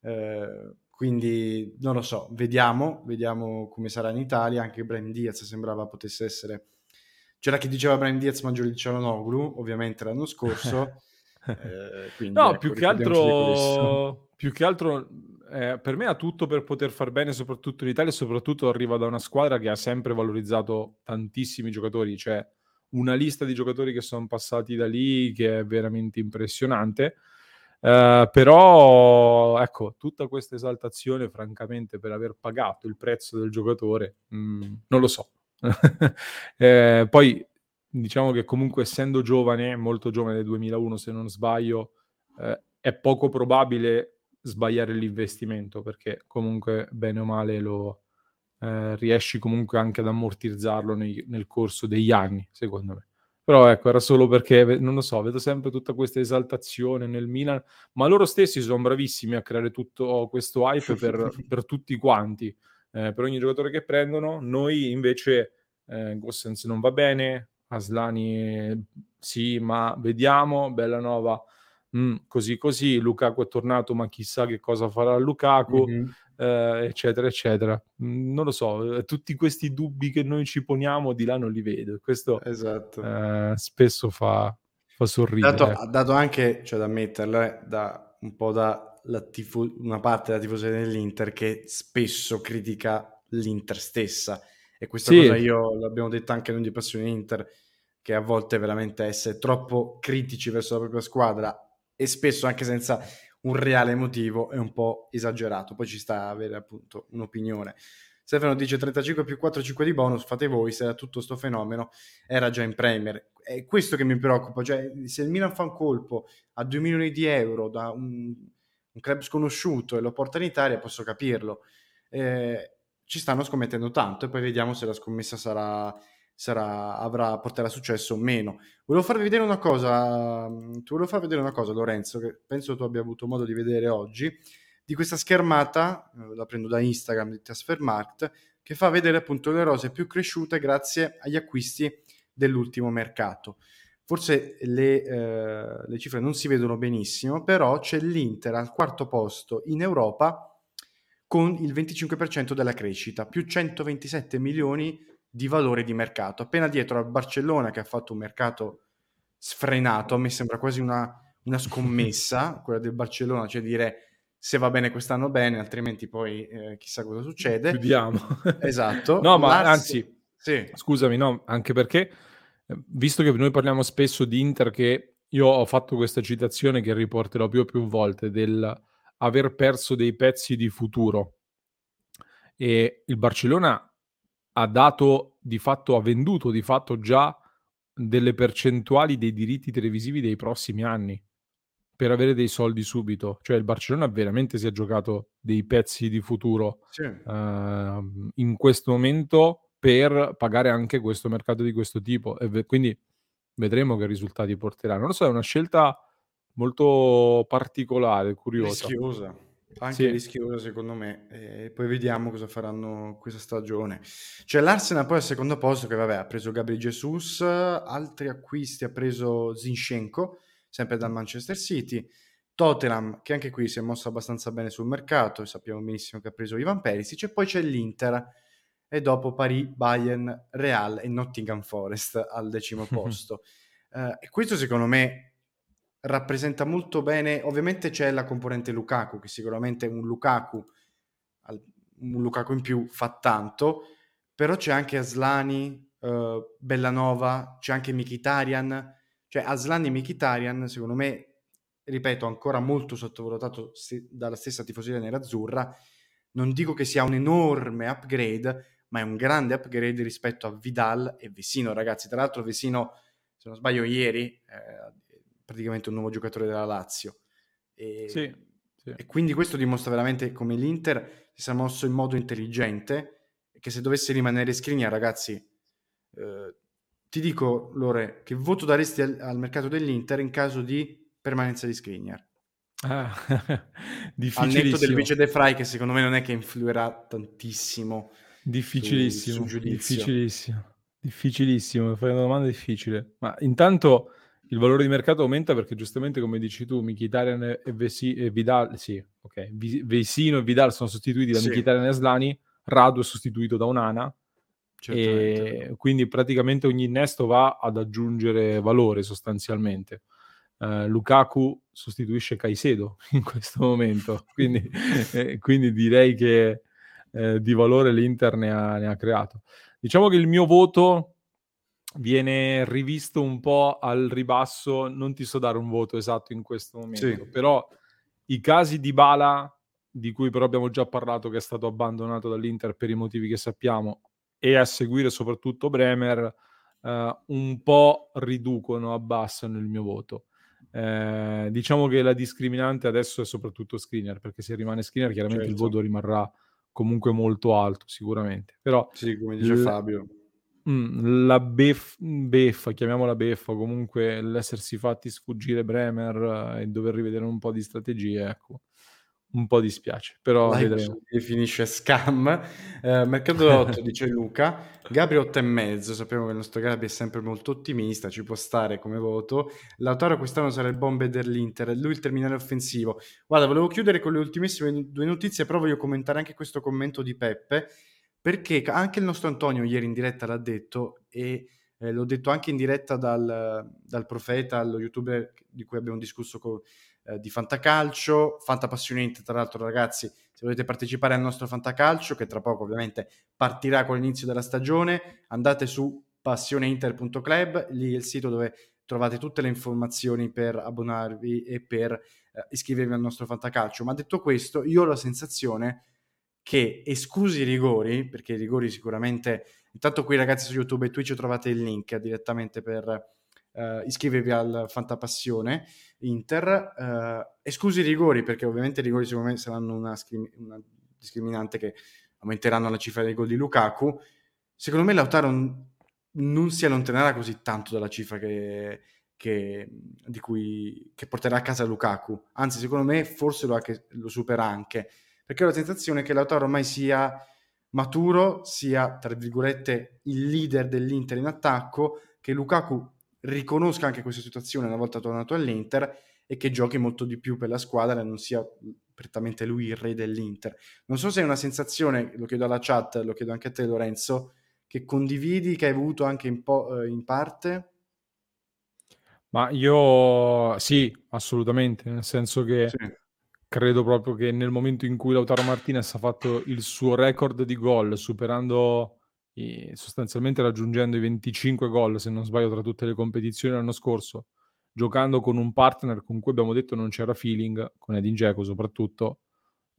Eh, quindi non lo so, vediamo, vediamo come sarà in Italia. Anche Brian Diaz sembrava potesse essere. C'era chi diceva Brian Diaz maggiore di Cialanoglu, ovviamente l'anno scorso.
eh, no, ecco, più, che altro, più che altro eh, per me ha tutto per poter far bene, soprattutto in Italia, e soprattutto arriva da una squadra che ha sempre valorizzato tantissimi giocatori. Cioè, una lista di giocatori che sono passati da lì che è veramente impressionante. Uh, però ecco, tutta questa esaltazione, francamente, per aver pagato il prezzo del giocatore, mh, mm, non lo so. eh, poi diciamo che comunque essendo giovane, molto giovane del 2001 se non sbaglio, eh, è poco probabile sbagliare l'investimento perché comunque bene o male lo, eh, riesci comunque anche ad ammortizzarlo nei, nel corso degli anni, secondo me. Però ecco, era solo perché, non lo so, vedo sempre tutta questa esaltazione nel Milan, ma loro stessi sono bravissimi a creare tutto questo hype per, per tutti quanti, eh, per ogni giocatore che prendono. Noi invece, eh, Gossens non va bene, Aslani sì, ma vediamo, Bellanova mm, così così, Lukaku è tornato, ma chissà che cosa farà Lukaku. Mm-hmm eh, eccetera, eccetera. Mm, non lo so, eh, tutti questi dubbi che noi ci poniamo di là non li vedo. Questo esatto. eh, spesso fa, fa sorridere.
Dato, ecco. dato anche, cioè da ammetterlo, eh, da un po' da tifo- una parte della tifoseria dell'Inter che spesso critica l'Inter stessa. E questa sì. cosa io l'abbiamo detto anche noi di Passione Inter, che a volte veramente essere troppo critici verso la propria squadra e spesso anche senza un reale motivo è un po' esagerato, poi ci sta a avere appunto un'opinione. Stefano dice 35 più 4, 5 di bonus, fate voi, se era tutto sto fenomeno era già in Premier. È questo che mi preoccupa, cioè se il Milan fa un colpo a 2 milioni di euro da un, un club sconosciuto e lo porta in Italia, posso capirlo. Eh, ci stanno scommettendo tanto e poi vediamo se la scommessa sarà sarà, avrà, porterà successo o meno. Volevo farvi vedere una cosa, ti volevo far vedere una cosa Lorenzo, che penso tu abbia avuto modo di vedere oggi, di questa schermata, eh, la prendo da Instagram di Transfermarkt, che fa vedere appunto le rose più cresciute grazie agli acquisti dell'ultimo mercato. Forse le, eh, le cifre non si vedono benissimo, però c'è l'Inter al quarto posto in Europa con il 25% della crescita, più 127 milioni di valore di mercato. Appena dietro al Barcellona che ha fatto un mercato sfrenato, a me sembra quasi una, una scommessa, quella del Barcellona, cioè dire se va bene quest'anno bene, altrimenti poi eh, chissà cosa succede.
Chiudiamo.
Esatto.
no, ma Lars... anzi, sì. scusami, no, anche perché, eh, visto che noi parliamo spesso di Inter, che io ho fatto questa citazione che riporterò più e più volte, del aver perso dei pezzi di futuro. E il Barcellona ha dato di fatto, ha venduto di fatto già delle percentuali dei diritti televisivi dei prossimi anni per avere dei soldi subito. Cioè il Barcellona veramente si è giocato dei pezzi di futuro sì. uh, in questo momento per pagare anche questo mercato di questo tipo. E v- quindi vedremo che risultati porterà. Non lo so, è una scelta molto particolare, curiosa.
Rischiosa. Anche sì. rischioso secondo me, e poi vediamo cosa faranno questa stagione. C'è l'Arsenal poi al secondo posto che vabbè ha preso Gabriel Jesus, altri acquisti ha preso Zinchenko, sempre dal Manchester City, Tottenham che anche qui si è mosso abbastanza bene sul mercato sappiamo benissimo che ha preso Ivan Perisic e poi c'è l'Inter e dopo Paris, Bayern, Real e Nottingham Forest al decimo posto. uh, e questo secondo me rappresenta molto bene, ovviamente c'è la componente Lukaku, che sicuramente un Lukaku, un Lukaku in più fa tanto, però c'è anche Aslani, uh, Bellanova, c'è anche Mikitarian, cioè Aslani e Mikitarian secondo me, ripeto, ancora molto sottovalutato dalla stessa tifoseria nerazzurra, non dico che sia un enorme upgrade, ma è un grande upgrade rispetto a Vidal e Vesino, ragazzi. Tra l'altro Vesino, se non sbaglio, ieri è praticamente un nuovo giocatore della Lazio. E,
sì, sì.
e quindi questo dimostra veramente come l'Inter si sia mosso in modo intelligente e che se dovesse rimanere Skriniar, ragazzi, eh, ti dico, Lore, che voto daresti al, al mercato dell'Inter in caso di permanenza di Skriniar?
Ah,
Al netto del vice De Frey, che secondo me non è che influirà tantissimo.
Difficilissimo, su, difficilissimo, difficilissimo. Fai una domanda difficile. Ma intanto il valore di mercato aumenta perché giustamente, come dici tu, Mkhitaryan e, Vesi, e Vidal, sì, ok, Vesino e Vidal sono sostituiti da sì. Mkhitaryan e Aslani, Radu è sostituito da Unana, e quindi praticamente ogni innesto va ad aggiungere valore sostanzialmente. Uh, Lukaku sostituisce Caicedo in questo momento, quindi, eh, quindi direi che eh, di valore l'Inter ne ha, ne ha, creato. Diciamo che il mio voto viene rivisto un po' al ribasso, non ti so dare un voto esatto in questo momento, sì. però i casi di Bala, di cui però abbiamo già parlato, che è stato abbandonato dall'Inter per i motivi che sappiamo, e a seguire soprattutto Bremer, uh, un po' riducono, abbassano il mio voto. Eh, diciamo che la discriminante adesso è soprattutto Screener, perché se rimane Screener chiaramente certo. il voto rimarrà comunque molto alto, sicuramente. Però,
sì, come dice l- Fabio.
Mm, la beff- beffa, chiamiamola beffa, comunque l'essersi fatti sfuggire Bremer e dover rivedere un po' di strategie, ecco, un po' dispiace, però
like
vedremo.
Definisce scam. Eh, mercato 8, dice Luca. Gabri 8 e mezzo, sappiamo che il nostro Gabri è sempre molto ottimista, ci può stare come voto. Lautaro quest'anno sarà il bombe dell'Inter, lui il terminale offensivo. Guarda, volevo chiudere con le ultimissime due notizie, però voglio commentare anche questo commento di Peppe, perché anche il nostro Antonio ieri in diretta l'ha detto e eh, l'ho detto anche in diretta dal, dal profeta, allo youtuber di cui abbiamo discusso con eh, di Fantacalcio, Fantapassionente tra l'altro ragazzi, se volete partecipare al nostro Fantacalcio, che tra poco ovviamente partirà con l'inizio della stagione, andate su passioneinter.club, lì è il sito dove trovate tutte le informazioni per abbonarvi e per eh, iscrivervi al nostro Fantacalcio. Ma detto questo, io ho la sensazione che esclusi i rigori, perché i rigori sicuramente, intanto qui ragazzi su YouTube e Twitch trovate il link direttamente per uh, iscrivervi al Fantapassione Inter, uh, esclusi i rigori, perché ovviamente i rigori secondo me saranno una, una discriminante che aumenteranno la cifra dei gol di Lukaku. Secondo me Lautaro non si allontanerà così tanto dalla cifra che, che, cui, che porterà a casa Lukaku. Anzi, secondo me forse lo, che, lo supera anche, perché ho la sensazione che Lautaro ormai sia maturo, sia tra virgolette il leader dell'Inter in attacco, che Lukaku riconosca anche questa situazione una volta tornato all'Inter e che giochi molto di più per la squadra e non sia prettamente lui il re dell'Inter. Non so se è una sensazione, lo chiedo alla chat, lo chiedo anche a te Lorenzo, che condividi, che hai avuto anche in, po- eh, in parte?
Ma io sì, assolutamente, nel senso che sì. Credo proprio che nel momento in cui Lautaro Martinez ha fatto il suo record di gol, superando sostanzialmente raggiungendo i 25 gol, se non sbaglio, tra tutte le competizioni l'anno scorso, giocando con un partner con cui abbiamo detto non c'era feeling, con Edin Dzeko soprattutto,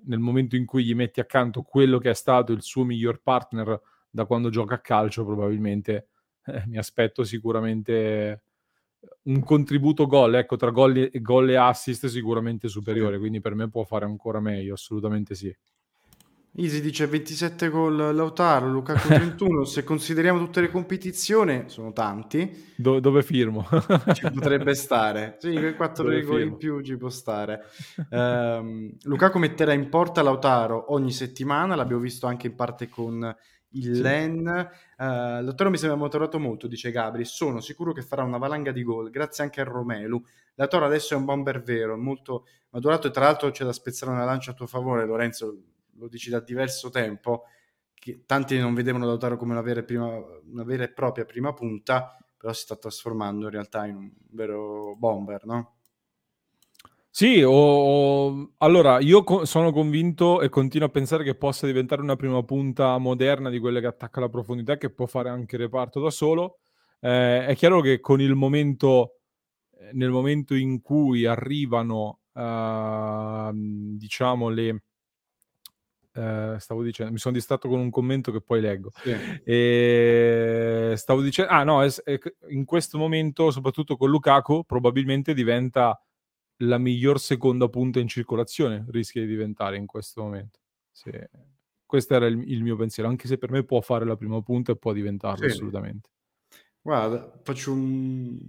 nel momento in cui gli metti accanto quello che è stato il suo miglior partner da quando gioca a calcio, probabilmente eh, mi aspetto sicuramente un contributo gol, ecco, tra gol e, gol e assist sicuramente superiore, sì. quindi per me può fare ancora meglio, assolutamente sì.
Easy dice 27 gol Lautaro, Lukaku 31, se consideriamo tutte le competizioni sono tanti.
Do- dove firmo?
ci potrebbe stare, sì, quei 4 rigori in più ci può stare. Um, Lukaku metterà in porta Lautaro ogni settimana, l'abbiamo visto anche in parte con il sì. Len. Uh, Lautaro mi sembra motorato molto, dice Gabri, sono sicuro che farà una valanga di gol, grazie anche a Romelu. Lautaro adesso è un bomber vero, molto maturato e tra l'altro c'è da spezzare una lancia a tuo favore, Lorenzo lo dici da diverso tempo, che tanti non vedevano Lautaro come una vera, prima, una vera e propria prima punta, però si sta trasformando in realtà in un vero bomber, no?
Sì, o, o, allora io co- sono convinto e continuo a pensare che possa diventare una prima punta moderna di quelle che attacca la profondità che può fare anche reparto da solo. Eh, è chiaro che con il momento, eh, nel momento in cui arrivano, uh, diciamo, le, eh, stavo dicendo, mi sono distratto con un commento che poi leggo. Sì. E stavo dicendo, ah no, è, in questo momento, soprattutto con Lukaku, probabilmente diventa la miglior seconda punta in circolazione, rischia di diventare in questo momento. Sì. Questo era il, il, mio pensiero, anche se per me può fare la prima punta e può diventarlo sì. assolutamente.
Guarda, faccio un...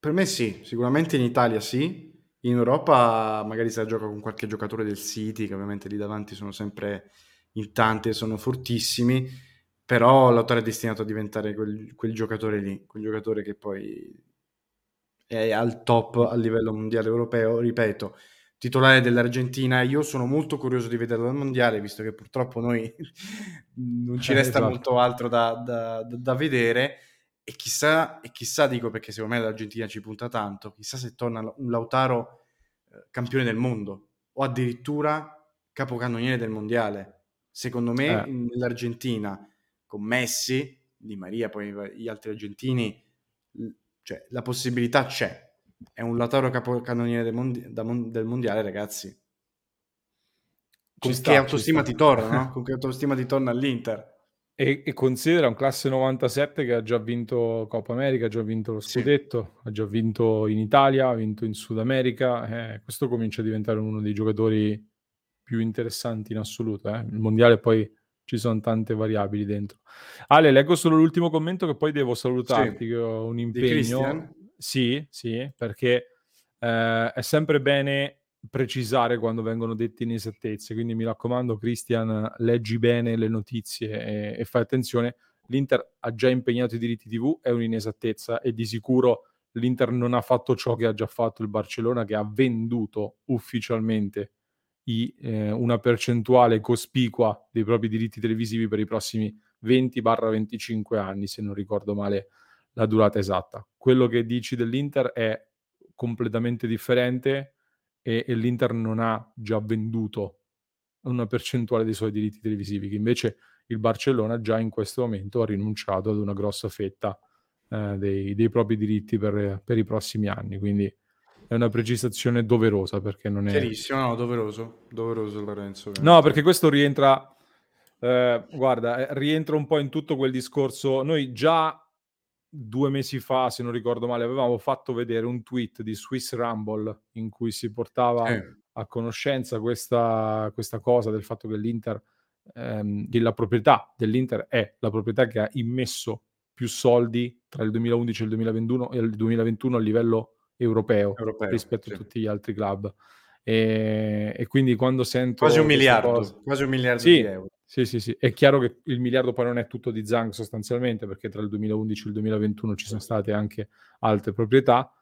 Per me sì, sicuramente in Italia sì, in Europa magari se la gioca con qualche giocatore del City, che ovviamente lì davanti sono sempre in tanti e sono fortissimi, però l'autore è destinato a diventare quel, quel, giocatore lì, quel giocatore che poi è al top a livello mondiale europeo, ripeto, titolare dell'Argentina, io sono molto curioso di vederlo al mondiale, visto che purtroppo noi non ci resta esatto. molto altro da, da, da, vedere e chissà, e chissà, dico perché secondo me l'Argentina ci punta tanto, chissà se torna un Lautaro eh, campione del mondo o addirittura capocannoniere del mondiale. Secondo me eh. nell'Argentina con Messi, Di Maria, poi gli altri argentini, cioè la possibilità c'è. È un Lautaro capocannoniere del, mondi- del mondiale, ragazzi. Con ci che sta, autostima ti torna, no? Con che autostima ti torna all'Inter?
E, e, considera un classe 97 che ha già vinto Coppa America, ha già vinto lo scudetto, sì. ha già vinto in Italia, ha vinto in Sud America. Eh, questo comincia a diventare uno dei giocatori più interessanti in assoluto. Eh. Il mondiale poi ci sono tante variabili dentro. Ale, leggo solo l'ultimo commento che poi devo salutarti, sì. che ho un impegno. Sì, sì, perché eh, è sempre bene precisare quando vengono dette inesattezze. Quindi mi raccomando, Christian, leggi bene le notizie e, e fai attenzione. L'Inter ha già impegnato i diritti TV, è un'inesattezza e di sicuro l'Inter non ha fatto ciò che ha già fatto il Barcellona, che ha venduto ufficialmente i, eh, una percentuale cospicua dei propri diritti televisivi per i prossimi 20-25 anni, se non ricordo male la durata esatta. Quello che dici dell'Inter è completamente differente e, e l'Inter non ha già venduto una percentuale dei suoi diritti televisivi, che invece il Barcellona già in questo momento ha rinunciato ad una grossa fetta eh, dei, dei, propri diritti per, per, i prossimi anni. Quindi è una precisazione doverosa perché non è...
Chiarissimo, no, doveroso, doveroso Lorenzo.
Ovviamente. No, perché questo rientra, eh, guarda, eh, rientra un po' in tutto quel discorso. Noi già due mesi fa, se non ricordo male, avevamo fatto vedere un tweet di Swiss Rumble in cui si portava eh. a conoscenza questa, questa, cosa del fatto che l'Inter, ehm, la proprietà dell'Inter è la proprietà che ha immesso più soldi tra il 2011 e il 2021 e il 2021 a livello europeo, europeo rispetto sì. a tutti gli altri club. E, e, quindi quando sento
quasi un miliardo, cosa, quasi un miliardo
sì,
di euro.
Sì, sì, sì. È chiaro che il miliardo poi non è tutto di Zang sostanzialmente, perché tra il 2011 e il 2021 ci sono state anche altre proprietà.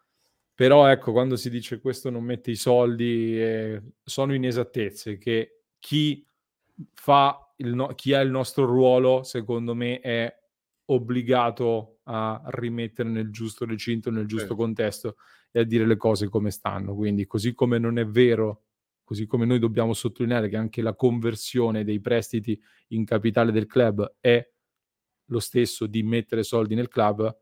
Però ecco, quando si dice questo non mette i soldi, eh, sono inesattezze che chi fa il no- chi ha il nostro ruolo, secondo me, è obbligato a rimettere nel giusto recinto, nel giusto certo. contesto e a dire le cose come stanno. Quindi, così come non è vero così come noi dobbiamo sottolineare che anche la conversione dei prestiti in capitale del club è lo stesso di mettere soldi nel club,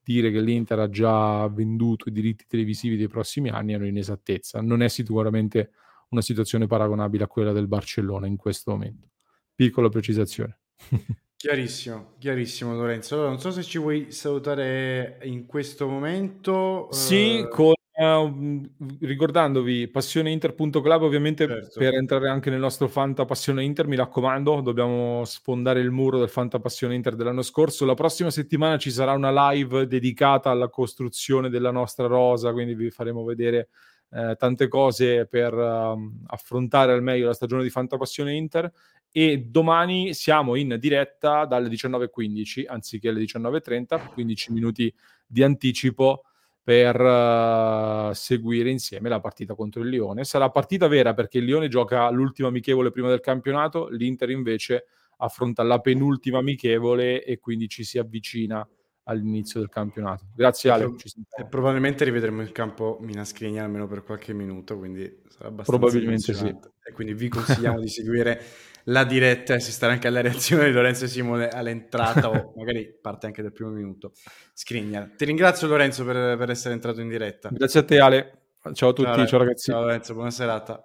dire che l'Inter ha già venduto i diritti televisivi dei prossimi anni è un'inesattezza. Non è sicuramente una situazione paragonabile a quella del Barcellona in questo momento. Piccola precisazione.
Chiarissimo, chiarissimo Lorenzo. Allora, non so se ci vuoi salutare in questo momento.
Sì, uh... con Uh, ricordandovi passioneinter.club ovviamente certo. per entrare anche nel nostro Fanta Passione Inter mi raccomando dobbiamo sfondare il muro del Fanta Passione Inter dell'anno scorso la prossima settimana ci sarà una live dedicata alla costruzione della nostra rosa quindi vi faremo vedere eh, tante cose per uh, affrontare al meglio la stagione di Fanta Passione Inter e domani siamo in diretta dalle 19.15 anziché alle 19.30 15 minuti di anticipo per uh, seguire insieme la partita contro il Lione. Sarà partita vera perché il Lione gioca l'ultima amichevole prima del campionato, l'Inter invece affronta la penultima amichevole e quindi ci si avvicina all'inizio del campionato. Grazie Ale.
E probabilmente rivedremo il campo Minascrigna almeno per qualche minuto, quindi sarà abbastanza
Probabilmente sì.
E quindi vi consigliamo di seguire la diretta e assistere anche alla reazione di Lorenzo e Simone all'entrata o magari parte anche dal primo minuto. Scrigna. Ti ringrazio Lorenzo per, per, essere entrato in diretta.
Grazie a te Ale. Ciao a tutti, ciao, ciao ragazzi.
Ciao Lorenzo, buona serata.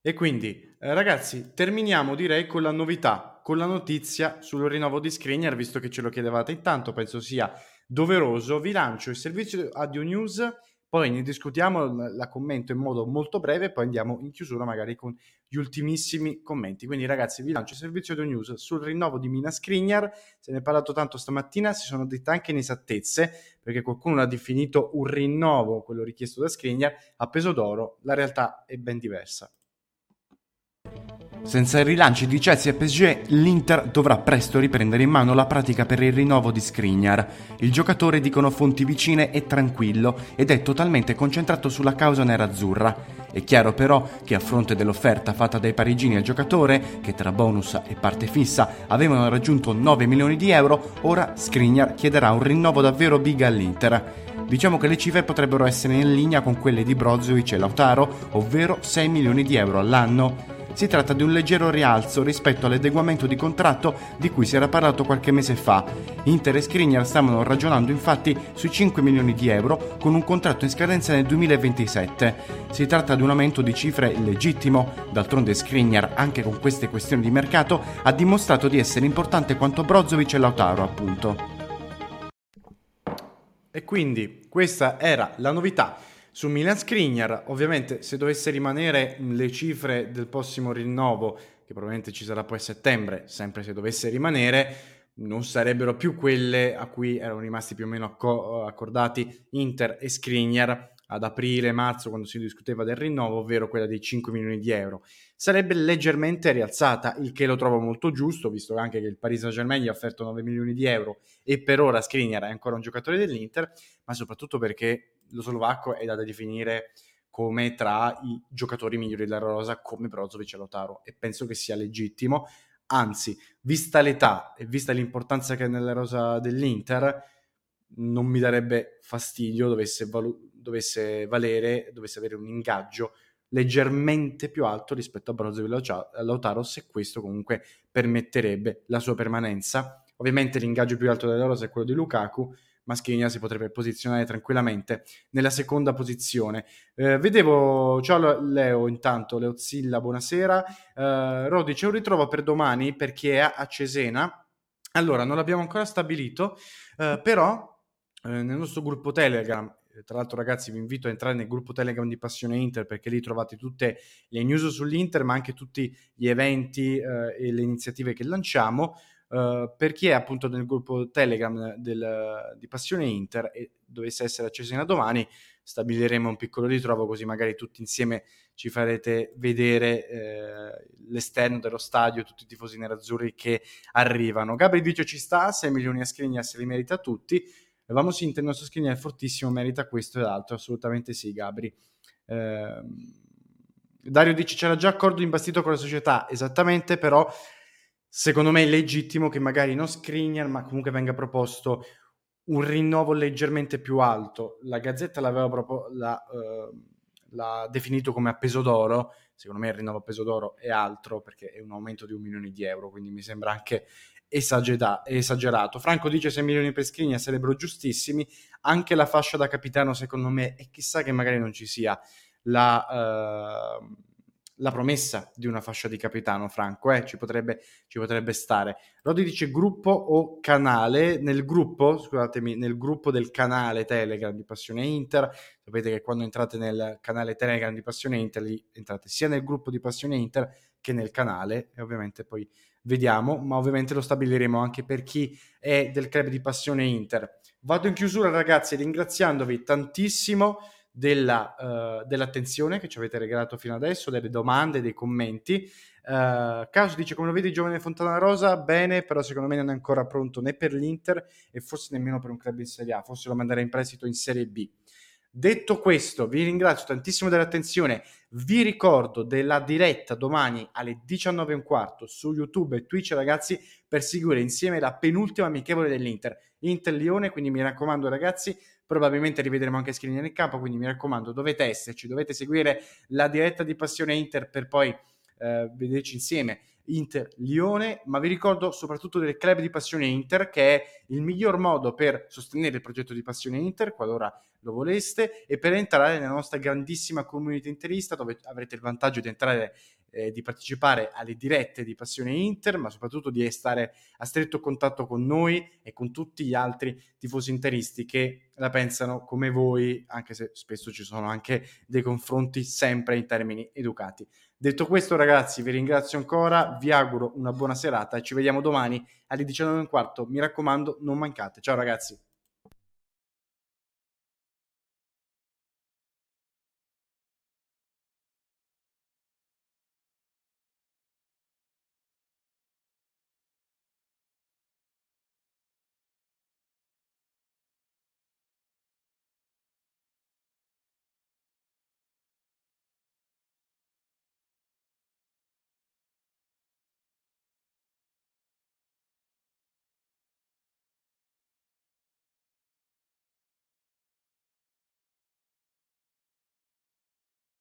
E quindi, eh, ragazzi, terminiamo direi con la novità, con la notizia sul rinnovo di Screener, visto che ce lo chiedevate intanto, penso sia doveroso. Vi lancio il servizio Audio News poi ne discutiamo, la commento in modo molto breve, poi andiamo in chiusura magari con gli ultimissimi commenti. Quindi ragazzi vi lancio il servizio di news sul rinnovo di Mina Skriniar, se ne è parlato tanto stamattina, si sono dette anche inesattezze, perché qualcuno l'ha definito un rinnovo, quello richiesto da Skriniar, a peso d'oro, la realtà è ben diversa.
Senza i rilanci di Chelsea e PSG, l'Inter dovrà presto riprendere in mano la pratica per il rinnovo di Skriniar. Il giocatore, dicono fonti vicine, è tranquillo ed è totalmente concentrato sulla causa nerazzurra. È chiaro però che a fronte dell'offerta fatta dai parigini al giocatore, che tra bonus e parte fissa avevano raggiunto 9 milioni di euro, ora Skriniar chiederà un rinnovo davvero big all'Inter. Diciamo che le cifre potrebbero essere in linea con quelle di Brozovic e Lautaro, ovvero 6 milioni di euro all'anno. Si tratta di un leggero rialzo rispetto all'adeguamento di contratto di cui si era parlato qualche mese fa. Inter e Skriniar stavano ragionando infatti sui 5 milioni di euro con un contratto in scadenza nel 2027. Si tratta di un aumento di cifre legittimo, d'altronde Skriniar anche con queste questioni di mercato ha dimostrato di essere importante quanto Brozovic e Lautaro appunto.
E quindi questa era la novità su Milan Skriniar, ovviamente se dovesse rimanere le cifre del prossimo rinnovo, che probabilmente ci sarà poi a settembre, sempre se dovesse rimanere, non sarebbero più quelle a cui erano rimasti più o meno acco- accordati Inter e Skriniar ad aprile-marzo quando si discuteva del rinnovo, ovvero quella dei 5 milioni di euro. Sarebbe leggermente rialzata, il che lo trovo molto giusto, visto anche che il Paris Saint-Germain gli ha offerto 9 milioni di euro e per ora Skriniar è ancora un giocatore dell'Inter, ma soprattutto perché lo slovacco è da definire come tra i giocatori migliori della rosa come Brozovic e Lotaro e penso che sia legittimo. Anzi vista l'età e vista l'importanza che ha nella rosa dell'Inter non mi darebbe fastidio dovesse, valu- dovesse valere dovesse avere un ingaggio leggermente più alto rispetto a Brozovic e Lautaro se questo comunque permetterebbe la sua permanenza. Ovviamente l'ingaggio più alto della rosa è quello di Lukaku Maschigna si potrebbe posizionare tranquillamente nella seconda posizione. Eh, vedevo, ciao Leo intanto, Leo Zilla, buonasera. Eh, Rodi, c'è un ritrovo per domani perché è a Cesena. Allora, non l'abbiamo ancora stabilito, eh, però eh, nel nostro gruppo Telegram eh, tra l'altro ragazzi vi invito a entrare nel gruppo Telegram di Passione Inter perché lì trovate tutte le news sull'Inter ma anche tutti gli eventi eh, e le iniziative che lanciamo. Uh, per chi è appunto nel gruppo Telegram del, di Passione Inter e dovesse essere acceso da domani, stabiliremo un piccolo ritrovo così magari tutti insieme ci farete vedere eh, l'esterno dello stadio, tutti i tifosi nerazzurri che arrivano. Gabri dice ci sta, 6 milioni a Skriniar se li merita tutti. Vamos Inter, il nostro Skriniar è fortissimo, merita questo e l'altro, assolutamente sì Gabri. Eh, Dario dice c'era già accordo imbastito con la società, esattamente, però secondo me è legittimo che magari non Skriniar, ma comunque venga proposto un rinnovo leggermente più alto. La Gazzetta l'aveva propo- la, uh, l'ha definito come a peso d'oro. Secondo me il rinnovo a peso d'oro è altro perché è un aumento di un milione di euro, quindi mi sembra anche esagera- esagerato. Franco dice 6 milioni per Skriniar sarebbero giustissimi. Anche la fascia da capitano, secondo me, e chissà che magari non ci sia la. Uh, la promessa di una fascia di capitano Franco, eh? ci, potrebbe, ci potrebbe stare. Rodi dice gruppo o canale, nel gruppo, scusatemi, nel gruppo del canale Telegram di Passione Inter, sapete che quando entrate nel canale Telegram di Passione Inter, lì entrate sia nel gruppo di Passione Inter che nel canale e ovviamente poi vediamo, ma ovviamente lo stabiliremo anche per chi è del club di Passione Inter. Vado in chiusura ragazzi ringraziandovi tantissimo della, uh, dell'attenzione che ci avete regalato fino adesso, delle domande, dei commenti. Uh, dice come lo vedi giovane Fontana Rosa? Bene, però secondo me non è ancora pronto né per l'Inter e forse nemmeno per un club in Serie A, forse lo manderei in prestito in Serie B. Detto questo, vi ringrazio tantissimo dell'attenzione. Vi ricordo della diretta domani alle 19.15 su YouTube e Twitch, ragazzi, per seguire insieme la penultima amichevole dell'Inter, Inter Lione. Quindi mi raccomando, ragazzi, probabilmente rivedremo anche Skriniar nel campo, quindi mi raccomando, dovete esserci, dovete seguire la diretta di Passione Inter per poi eh, vederci insieme. Inter Lione, ma vi ricordo soprattutto del club di Passione Inter che è il miglior modo per sostenere il progetto di Passione Inter qualora lo voleste e per entrare nella nostra grandissima community interista dove avrete il vantaggio di entrare eh, di partecipare alle dirette di Passione Inter, ma soprattutto di stare a stretto contatto con noi e con tutti gli altri tifosi interisti che la pensano come voi, anche se spesso ci sono anche dei confronti sempre in termini educati. Detto questo, ragazzi, vi ringrazio ancora, vi auguro una buona serata e ci vediamo domani alle 19.15. Mi raccomando, non mancate. Ciao ragazzi.